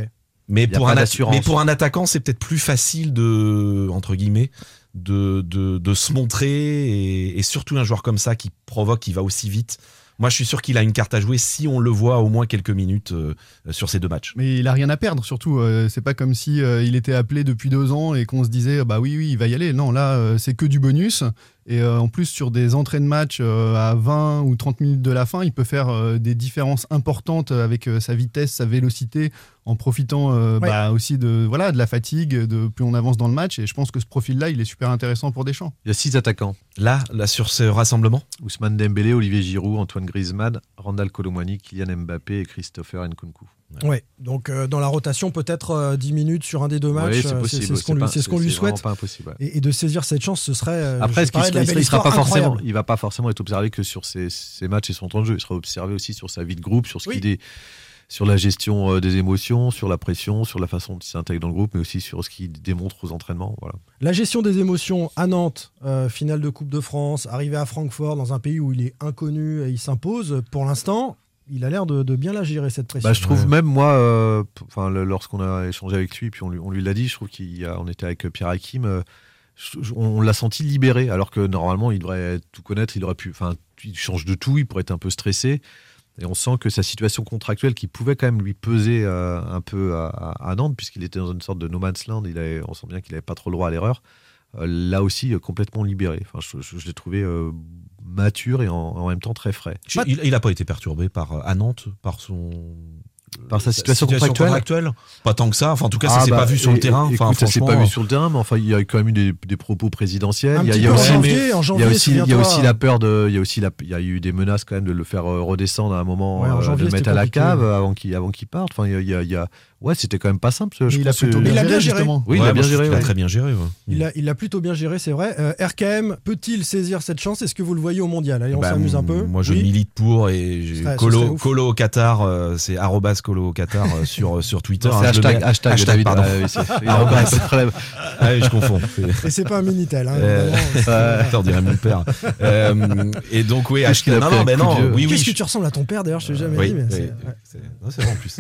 mais, pour un, at- d'assurance. mais pour un attaquant, c'est peut-être plus facile de entre guillemets de, de, de se montrer et, et surtout un joueur comme ça qui provoque, qui va aussi vite. Moi, je suis sûr qu'il a une carte à jouer si on le voit au moins quelques minutes euh, sur ces deux matchs. Mais il a rien à perdre, surtout. euh, c'est pas comme si euh, il était appelé depuis deux ans et qu'on se disait bah oui, oui, il va y aller. Non, là, euh, c'est que du bonus. Et euh, en plus, sur des entrées de match euh, à 20 ou 30 minutes de la fin, il peut faire euh, des différences importantes avec euh, sa vitesse, sa vélocité, en profitant euh, Ouais. bah, aussi de, voilà, de la fatigue, de plus on avance dans le match. Et je pense que ce profil-là, il est super intéressant pour Deschamps. Il y a 6 attaquants. Là, là sur ce rassemblement, Ousmane Dembélé, Olivier Giroud, Antoine Griezmann, Randall Colomwani, Kylian Mbappé et Christopher Nkunku. Ouais. Donc euh, dans la rotation, peut-être euh, 10 minutes sur un des deux matchs. C'est euh, c'est ce qu'on lui, ce souhaite. pas impossible. ouais. Et, et de saisir cette chance, ce serait. euh, Après, ce il il sera pas forcément, il va pas forcément être observé que sur ses, ses matchs et son temps de jeu. Il sera observé aussi sur sa vie de groupe, sur ce Oui. qu'il est, sur la gestion des émotions, sur la pression, sur la façon dont il s'intègre dans le groupe, mais aussi sur ce qu'il démontre aux entraînements. Voilà. La gestion des émotions à Nantes, euh, finale de Coupe de France, arrivé à Francfort dans un pays où il est inconnu et il s'impose. Pour l'instant, il a l'air de, de bien la gérer cette pression. Bah, je trouve Ouais. même moi, euh, enfin lorsqu'on a échangé avec lui, puis on lui, on lui l'a dit, je trouve qu'on était avec Pierre Hakim, euh, je- on l'a senti libéré, alors que normalement il devrait tout connaître, il aurait pu, enfin il change de tout, il pourrait être un peu stressé. Et on sent que sa situation contractuelle, qui pouvait quand même lui peser euh, un peu à, à Nantes, puisqu'il était dans une sorte de no man's land, il avait, on sent bien qu'il n'avait pas trop le droit à l'erreur, euh, là aussi euh, complètement libéré. Enfin, je, je- je l'ai trouvé euh, mature et en, en même temps très frais. Il n'a pas été perturbé par, euh, à Nantes par son. Par sa situation contractuelle Pas tant que ça. Enfin, en tout cas, ça Ah s'est bah, pas vu sur le terrain. écoute, Enfin, ça s'est pas vu sur le terrain, mais enfin, il y a quand même eu des, des propos présidentiels. Il y a, il y aussi, janvier, en il y janvier, a aussi, il y a souviens-toi. aussi la peur de, il y a aussi la, il y a eu des menaces quand même de le faire euh, redescendre à un moment, Ouais, en euh, janvier, de le mettre c'était à la cave avant qu'il, avant qu'il parte. Enfin, il y a, il y a- il y a- ouais, c'était quand même pas simple. Je il a plutôt que- bien Il a géré, bien géré. justement. Oui, il ouais, a bien trouve géré. a ouais. très bien géré. ouais. Il l'a il l'a plutôt bien géré, c'est vrai. Euh, RKM peut-il saisir cette chance? Est-ce que vous le voyez au mondial? Allez, on Bah, s'amuse un peu. Moi, je Oui. milite pour et ce colo, au Qatar, euh, c'est arrobas colo au Qatar euh, sur, sur Twitter. Non, hein, c'est le hashtag, mets- hashtag, hashtag, pardon. Ah oui, il a. Ah je confonds. Et c'est pas un Minitel. Hein, Euh, Attends, dirait mon père. Euh, et donc, oui, hashtag. a Non, non, mais de non. Qu'est-ce que tu ressembles à ton père d'ailleurs Je t'ai jamais Oui, dit, c'est vrai en plus.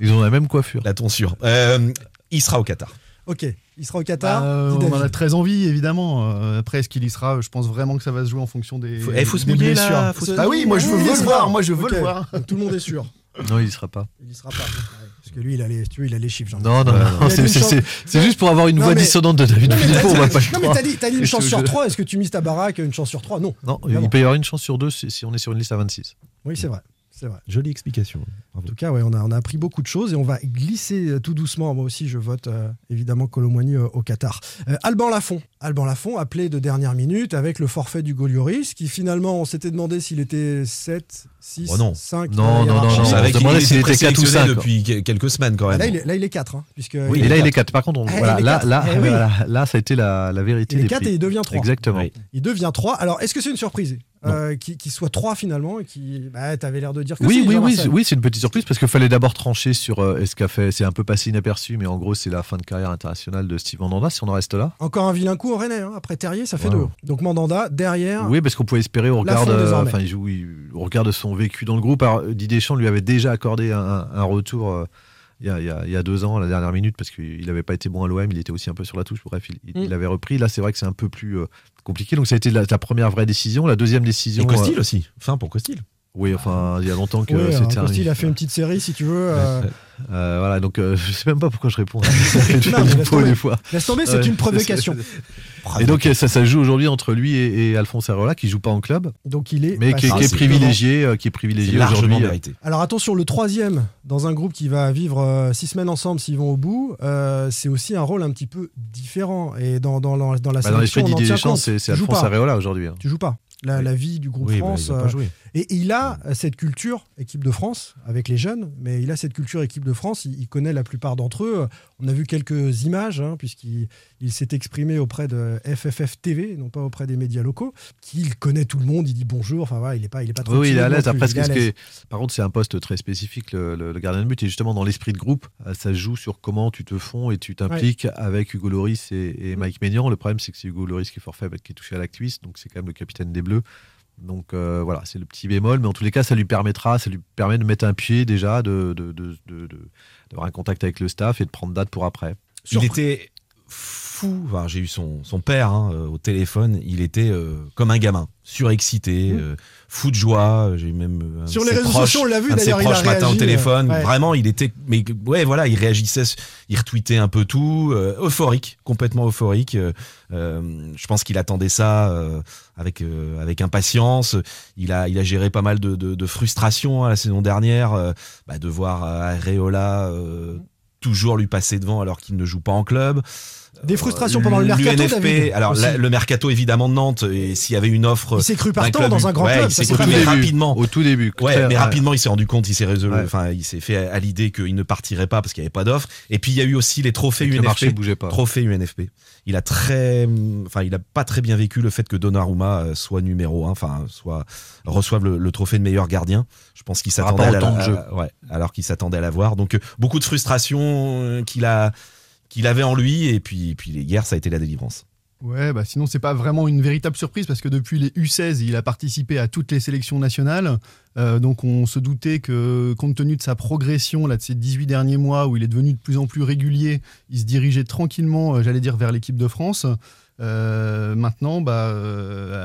Ils ont la même coiffure. La tonsure. Euh, il sera au Qatar. Ok, il sera au Qatar. Bah, euh, on en a très envie, évidemment. Euh, après, est-ce qu'il y sera? Je pense vraiment que ça va se jouer en fonction des, Faut- eh, faut se des mouiller, blessures. là, faut se- Ah oui, moi je veux, le voir. Moi je veux le voir. donc Tout le monde est sûr. Non, il y sera pas. Il y sera pas. Ouais, Parce que lui, il a les, tu vois, il a les chiffres. Non, non, non, c'est- juste pour avoir une Non, voix mais- dissonante de David Non, mais Philippot, on va t'as- pas le non, mais croire. t'as dit, t'as dit une chance sur trois. Est-ce que tu mises ta baraque une chance sur trois? Non. Non, Évidemment. il peut y avoir une chance sur deux si, si on est sur une liste à 26. Oui, c'est vrai. C'est vrai. Jolie explication. Bravo. En tout cas, ouais, on, a, on a appris beaucoup de choses et on va glisser euh, tout doucement. Moi aussi, je vote euh, évidemment Colomboigny euh, au Qatar. Euh, Alban Lafont. Alban Lafont, appelé de dernière minute avec le forfait du Golioris, qui finalement, on s'était demandé s'il était 7, 6, Oh non. 5. Non, non, non, Je non, savais on se demandait s'il était quatre ou présélectionné cinq. depuis que- quelques semaines quand même. Là, il est, là, il est 4. Hein, puisque Oui, et il là, est il est quatre. 4. Par contre, on- Eh, voilà, là, quatre. là, Eh oui. là, ça a été la, la vérité. Il est des 4 prix. et il devient 3. Exactement. Oui. Il devient 3. Alors, est-ce que c'est une surprise? Euh, qu'il soit 3 finalement et qui bah, T'avais l'air de dire que Oui, si, oui, oui, c'est- oui, c'est une petite surprise parce qu'il fallait d'abord trancher sur euh, est-ce qu'a fait. C'est un peu passé inaperçu, mais en gros, c'est la fin de carrière internationale de Steve Mandanda, si on en reste là. Encore un vilain coup au Rennais. hein. Après Terrier, ça fait. 2. Donc Mandanda, derrière. Oui, parce qu'on pouvait espérer au regard, Lafont, de, désormais. enfin, il joue, il- au regard de son vécu dans le groupe. Alors, Didier Deschamps lui avait déjà accordé un, un retour euh, il, y a, il y a- il y a deux ans, à la dernière minute, parce qu'il n'avait pas été bon à l'OM, il était aussi un peu sur la touche. Bref, il, Mm. il avait repris. Là, c'est vrai que c'est un peu plus euh, compliqué. Donc, ça a été la, la première vraie décision. La deuxième Et décision. Costil euh, aussi. Fin pour Costil. Oui, enfin, il y a longtemps que Oui, c'était un- Costi, il a fait une petite série, si tu veux. euh, Euh, voilà, donc euh, je sais même pas pourquoi je réponds. à cette Non, mais laisse tomber. des fois. Laisse tomber, c'est Ouais, une provocation. Et donc ça, ça se joue aujourd'hui entre lui et, et Alphonse Areola qui joue pas en club, Donc il est. mais qui, est- privilégié, euh, qui est privilégié aujourd'hui. Alors attention, le troisième dans un groupe qui va vivre euh, six semaines ensemble s'ils vont au bout, euh, c'est aussi un rôle un petit peu différent. Et dans, dans, dans, dans la Bah, dans l'esprit sélection, tient Deschamps, compte. c'est Alphonse. Areola aujourd'hui. hein. Tu joues pas. La, Oui. la vie du groupe Oui, bah, France. il va euh, pas jouer. Et, il a cette culture, équipe de France, avec les jeunes, mais il a cette culture, équipe de France. Il, il connaît la plupart d'entre eux. On a vu quelques images, hein, puisqu'il il s'est exprimé auprès de FFF TV, non pas auprès des médias locaux, qu'il connaît tout le monde, il dit bonjour. Enfin voilà, il est pas, il est pas trop. Oui, il est à l'aise. Après, ce l'aise. par contre, c'est un poste très spécifique, le, le- le gardien de but. Et justement, dans l'esprit de groupe, euh, ça joue sur comment tu te fonds et tu t'impliques avec Hugo Loris et, et Mike Maignan. Le problème, c'est que c'est Hugo Loris qui est forfait, qui est touché à la cuisse, donc c'est quand même le capitaine des Bleus. Donc euh, voilà, c'est le petit bémol, mais en tous les cas, ça lui permettra, ça lui permet de mettre un pied déjà, de, de, de- de- de- d'avoir un contact avec le staff et de prendre date pour après. Il était fou. Enfin, j'ai eu son, son père hein, euh, au téléphone. Il était euh, comme un gamin, surexcité, Mmh. euh, fou de joie. J'ai même Sur les réseaux proches- sociaux, on l'a vu de ses d'ailleurs, il a proches matin au téléphone. ouais. Vraiment, il était, mais ouais, voilà, il réagissait, il retweetait un peu tout, euh, euphorique, complètement euphorique. Je pense qu'il attendait ça avec avec impatience. Il a il a géré pas mal de, de, de frustration hein, la saison dernière, bah, de voir Areola toujours lui passer devant alors qu'il ne joue pas en club. Des frustrations pendant le mercato, David, alors la- le mercato évidemment de Nantes, et s'il y avait une offre. Il s'est cru partant club- dans un grand ouais, club, il ça s'est cru fait. rapidement. Au tout début. Ouais, mais ouais. rapidement, il s'est rendu compte, il s'est résolu, Ouais. enfin, il s'est fait à l'idée qu'il ne partirait pas parce qu'il n'y avait pas d'offre. Et puis il y a eu aussi les trophées Et que le marché UNFP. bougeait pas. Trophée UNFP. Il a très, enfin, il a pas très bien vécu le fait que Donnarumma euh, soit numéro un, enfin, soit reçoive le, le trophée de meilleur gardien. Je pense qu'il s'attendait à, la- à- ouais, alors qu'il s'attendait à l'avoir. Donc euh, beaucoup de frustration euh, qu'il a, qu'il avait en lui, et puis, et puis les guerres, ça a été la délivrance. Ouais, bah sinon c'est pas vraiment une véritable surprise parce que depuis les U16, il a participé à toutes les sélections nationales. Euh, donc on se doutait que compte tenu de sa progression là de ces 18 derniers mois où il est devenu de plus en plus régulier, il se dirigeait tranquillement, euh, j'allais dire vers l'équipe de France. Euh, maintenant, bah,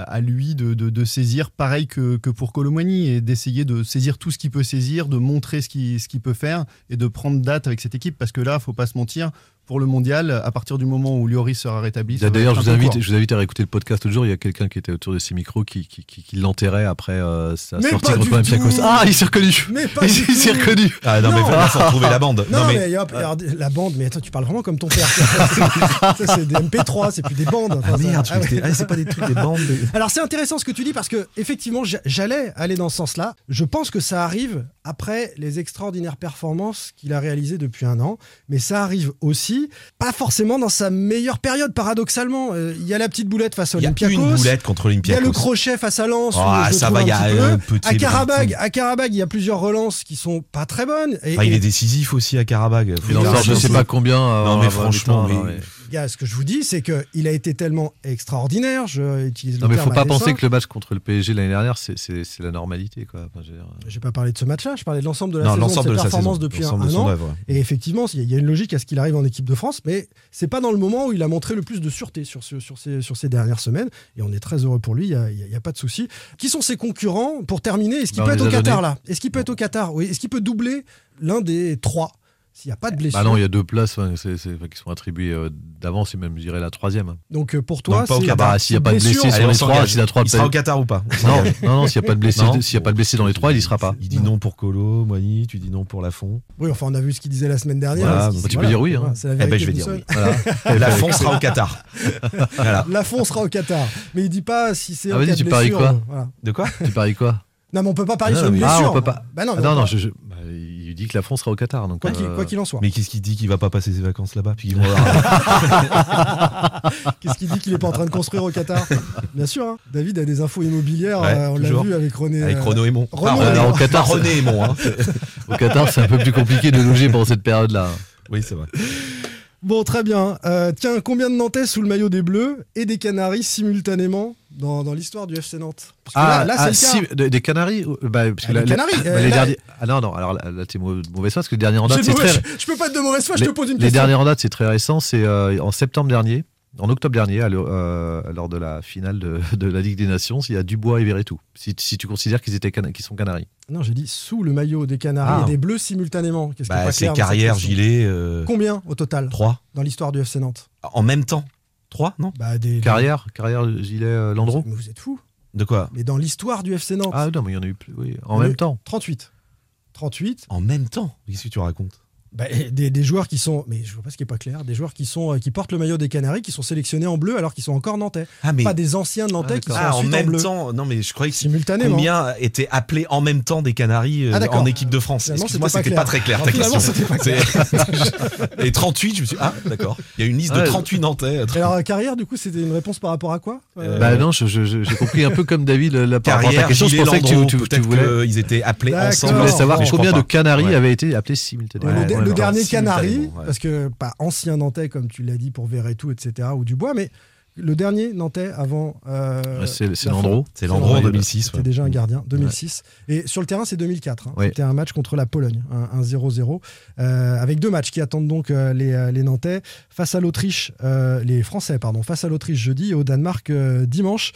à lui de, saisir, pareil que, pour Colomani, et d'essayer de saisir tout ce qu'il peut saisir, de montrer ce qu'il ce qu'il peut faire et de prendre date avec cette équipe. Parce que là, faut pas se mentir, pour le mondial, à partir du moment où Lloris sera rétabli. D'ailleurs, je vous, invite, je vous invite à réécouter le podcast l'autre jour. Il y a quelqu'un qui était autour de ces micros qui, qui, qui- qui l'enterrait après euh, sa Mais sortie contre Olympiakos. Ah, il s'est reconnu Mais pas Il s'est reconnu Ah non, mais vraiment, faut retrouver la bande. Non, Non, mais, mais. hop, regarde, la bande, mais attends, tu parles vraiment comme ton père. c'est des MP3, c'est plus des bandes. Enfin, Ah merde, ah ouais. ah, c'est pas des trucs, des bandes. des- Alors c'est intéressant ce que tu dis parce que effectivement j'a- j'allais aller dans ce sens-là. Je pense que ça arrive après les extraordinaires performances qu'il a réalisées depuis un an, mais ça arrive aussi pas forcément dans sa meilleure période paradoxalement. Euh, Il y a la petite boulette face à Il y a Olympiakos. une boulette contre Il y a Olympiakos. le crochet face à Lens. Ah, ça va, un il y a petit peu. un petit- À Karabag, à Karabag, il y a plusieurs relances qui sont pas très bonnes. Et, Enfin, il est décisif aussi à Karabag. Il en sort je sais pas combien. euh, Non, en mais franchement, mais- ouais. Gars, ce que je vous dis, c'est qu'il a été tellement extraordinaire. Je utilise le Non, mais terme faut pas penser que le match contre le PSG l'année dernière, c'est- la normalité. Quoi. Enfin, dire, J'ai pas parlé de ce match-là, je parlais de l'ensemble de la Non, saison, de l'ensemble ses de sa performances saison, depuis un, de an. ouais. Et effectivement, il y a- il y a une logique à ce qu'il arrive en équipe de France, mais c'est pas dans le moment où il a montré le plus de sûreté sur, ce- sur, ces, sur ces dernières semaines. Et on est très heureux pour lui, il n'y a, il il pas de souci. Qui sont ses concurrents Pour terminer, est-ce qu'il Bah, peut on être au Qatar là? Est-ce qu'il peut être au Qatar? Oui. Est-ce qu'il peut doubler l'un des trois? S'il n'y a pas de blessure. Bah non, il y a deux places c'est- enfin, qui sont attribuées euh, d'avance et même, je dirais, la troisième. Donc euh, pour toi, c'est- Ah bah, s'il n'y a pas de Allez, sur les trois, s'il a trois Il sera au Qatar ou pas On Non, non, non, s'il n'y a pas de blessés, Non. s'il y a pas de blessés dans les trois, il y sera pas. Il dit non pour Colo, Moigny, tu dis non pour Lafont. Oui, enfin, on a vu ce qu'il disait la semaine dernière. Voilà, bah, tu peux dire oui, hein. la Eh ben, je vais dire oui. Voilà. Lafont sera au Qatar. Lafont sera au Qatar. Mais il dit pas si c'est Ah, vas-y, tu paries quoi euh. De quoi Tu paries quoi Non, mais on peut pas parier sur une blessure. Ah, on peut pas. Bah non, non, je, bah, il dit que la France sera au Qatar. Donc, Quoi qu'il euh, quoi qu'il en soit. Mais qu'est-ce qu'il dit qu'il va pas passer ses vacances là-bas Qu'est-ce qu'il dit qu'il est pas en train de construire au Qatar? Bien sûr, hein. David a des infos immobilières, Ouais, euh, on l'a vu avec René. Avec euh, Renaud. René- Alors, au Qatar, René Aymon. Hein. au Qatar, c'est un peu plus compliqué de loger pendant cette période-là. Oui, c'est vrai. Bon, très bien. Euh, tiens, combien de Nantais sous le maillot des Bleus et des Canaries simultanément dans, dans l'histoire du FC Nantes? Parce que là, là, ah, c'est le cas. si, de- des Canaries ou- bah, parce que Ah, la- des la- Canaries, bah, euh, les là- derniers- Ah non, non, alors là, là, t'es mau- mauvaise foi parce que le dernier en date, J'ai c'est de très. Je peux pas être de mauvaise foi, je te pose une les question. derniers en date, c'est très récent. C'est euh, en septembre dernier, en octobre dernier, à euh, lors de la finale de, de la Ligue des Nations, il y a Dubois et Verretou. Si, si tu considères qu'ils étaient qu'ils sont Canaries. Non, j'ai dit sous le maillot des Canaries Ah. et des Bleus simultanément. Qu'est-ce Bah, c'est carrière, gilet. euh, Combien au total 3. dans l'histoire du FC Nantes En même temps 3, non? Bah, des, Carrière, carrière, gilet, euh, Landreau? Mais vous êtes fous. De quoi? Mais dans l'histoire du FC Nantes, Ah non, mais il y en a eu plus. Oui, en Mais- même temps. 38. 38. En même temps? Qu'est-ce que tu racontes? Bah, des, des joueurs qui sont, mais je vois pas ce qui est pas clair, des joueurs qui sont euh, qui portent le maillot des Canaries, qui sont sélectionnés en bleu alors qu'ils sont encore nantais. Ah, mais. Pas des anciens nantais qui sont Ah, en ensuite en, même bleu. temps Non, mais je croyais que Simultanément. Combien étaient appelés en même temps des Canaries euh, Ah, en équipe de France Excuse-moi, c'était pas pas très clair clair. ta Non, question. pas C'est- Et 38, je me suis dit, ah, d'accord. Il y a une liste de Ouais. 38 Nantais. Et alors euh, carrière, du coup, c'était une réponse par rapport à quoi Euh, Bah non, je- je- je- j'ai compris un peu comme David la par rapport à ta Carrière, question. Je pensais que tu, Landreau, tu- tu peut-être voulais, qu'ils étaient appelés ensemble. voulais savoir je combien de. Canaries avaient été appelés simultanément. Le, dernier Canari, ouais. parce que pas ancien Nantais comme tu l'as dit pour Verretou, etc. ou Dubois, mais le dernier Nantais avant. euh, C'est. Landreau. C'est Landreau en Ouais, 2006. C'était ouais. déjà un gardien, 2006. Et sur le terrain, c'est 2004. hein. Ouais. C'était un match contre la Pologne, un un 0-0, euh, avec deux matchs qui attendent donc euh, les, les Nantais face à l'Autriche, les Français, pardon, face à l'Autriche jeudi et au Danemark dimanche.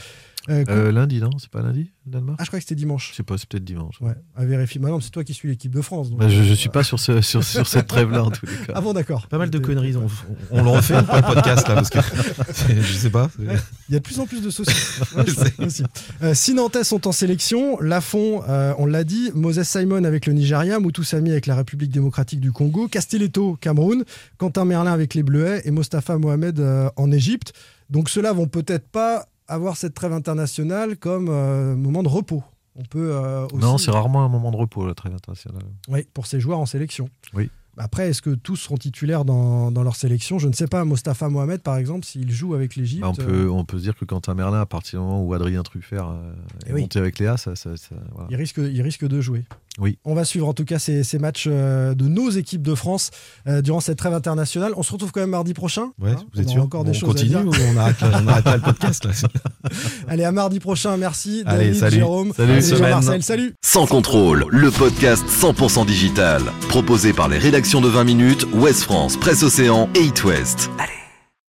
Euh, Euh, lundi, non C'est pas lundi, Danemark ah, je crois que c'était dimanche. Je sais pas, c'est peut-être dimanche. Ouais, à vérifier. Bah non, c'est toi qui suis l'équipe de France. donc, Bah, je, je euh, suis pas sur, ce, sur, sur cette trêve-là en tous les cas. Ah bon, d'accord. Pas mal de conneries. On, on le refait pas le podcast là parce que je sais pas. Il y a de plus en plus de saucisses. Ouais. Euh, six Nantais sont en sélection. Lafont, euh, on l'a dit. Moses Simon avec le Nigeria. Moutou Sami avec la République démocratique du Congo. Castelletto, Cameroun. Quentin Merlin avec les Bleuets. Et Mostafa Mohamed euh, en Égypte. Donc ceux-là vont peut-être pas avoir cette trêve internationale comme euh, moment de repos. On peut euh, aussi... Non, c'est rarement un moment de repos, la trêve internationale. Oui, pour ces joueurs en sélection. Oui. Après, est-ce que tous seront titulaires dans, dans leur sélection? Je ne sais pas. Mostafa Mohamed, par exemple, s'il joue avec l'Égypte. Bah, on, peut, on peut se dire que Quentin Merlin, à partir du moment où Adrien Truffert euh, Eh est oui. monté avec Léa, ça, ça, ça- voilà. Il risque, il risque de jouer. Oui. On va suivre en tout cas ces, ces matchs euh, de nos équipes de France euh, durant cette trêve internationale. On se retrouve quand même mardi prochain. Ouais, Hein, vous on êtes sûr encore On des choses continue à dire. ou on arrête, on arrête là le podcast là Allez, à mardi prochain. Merci. Allez, David, salut. Jérôme, Salut. Jean-Marcel. Salut. Sans contrôle, le podcast 100% digital. Proposé par les rédactions de 20 minutes, Ouest France, Presse Océan et It West. Allez.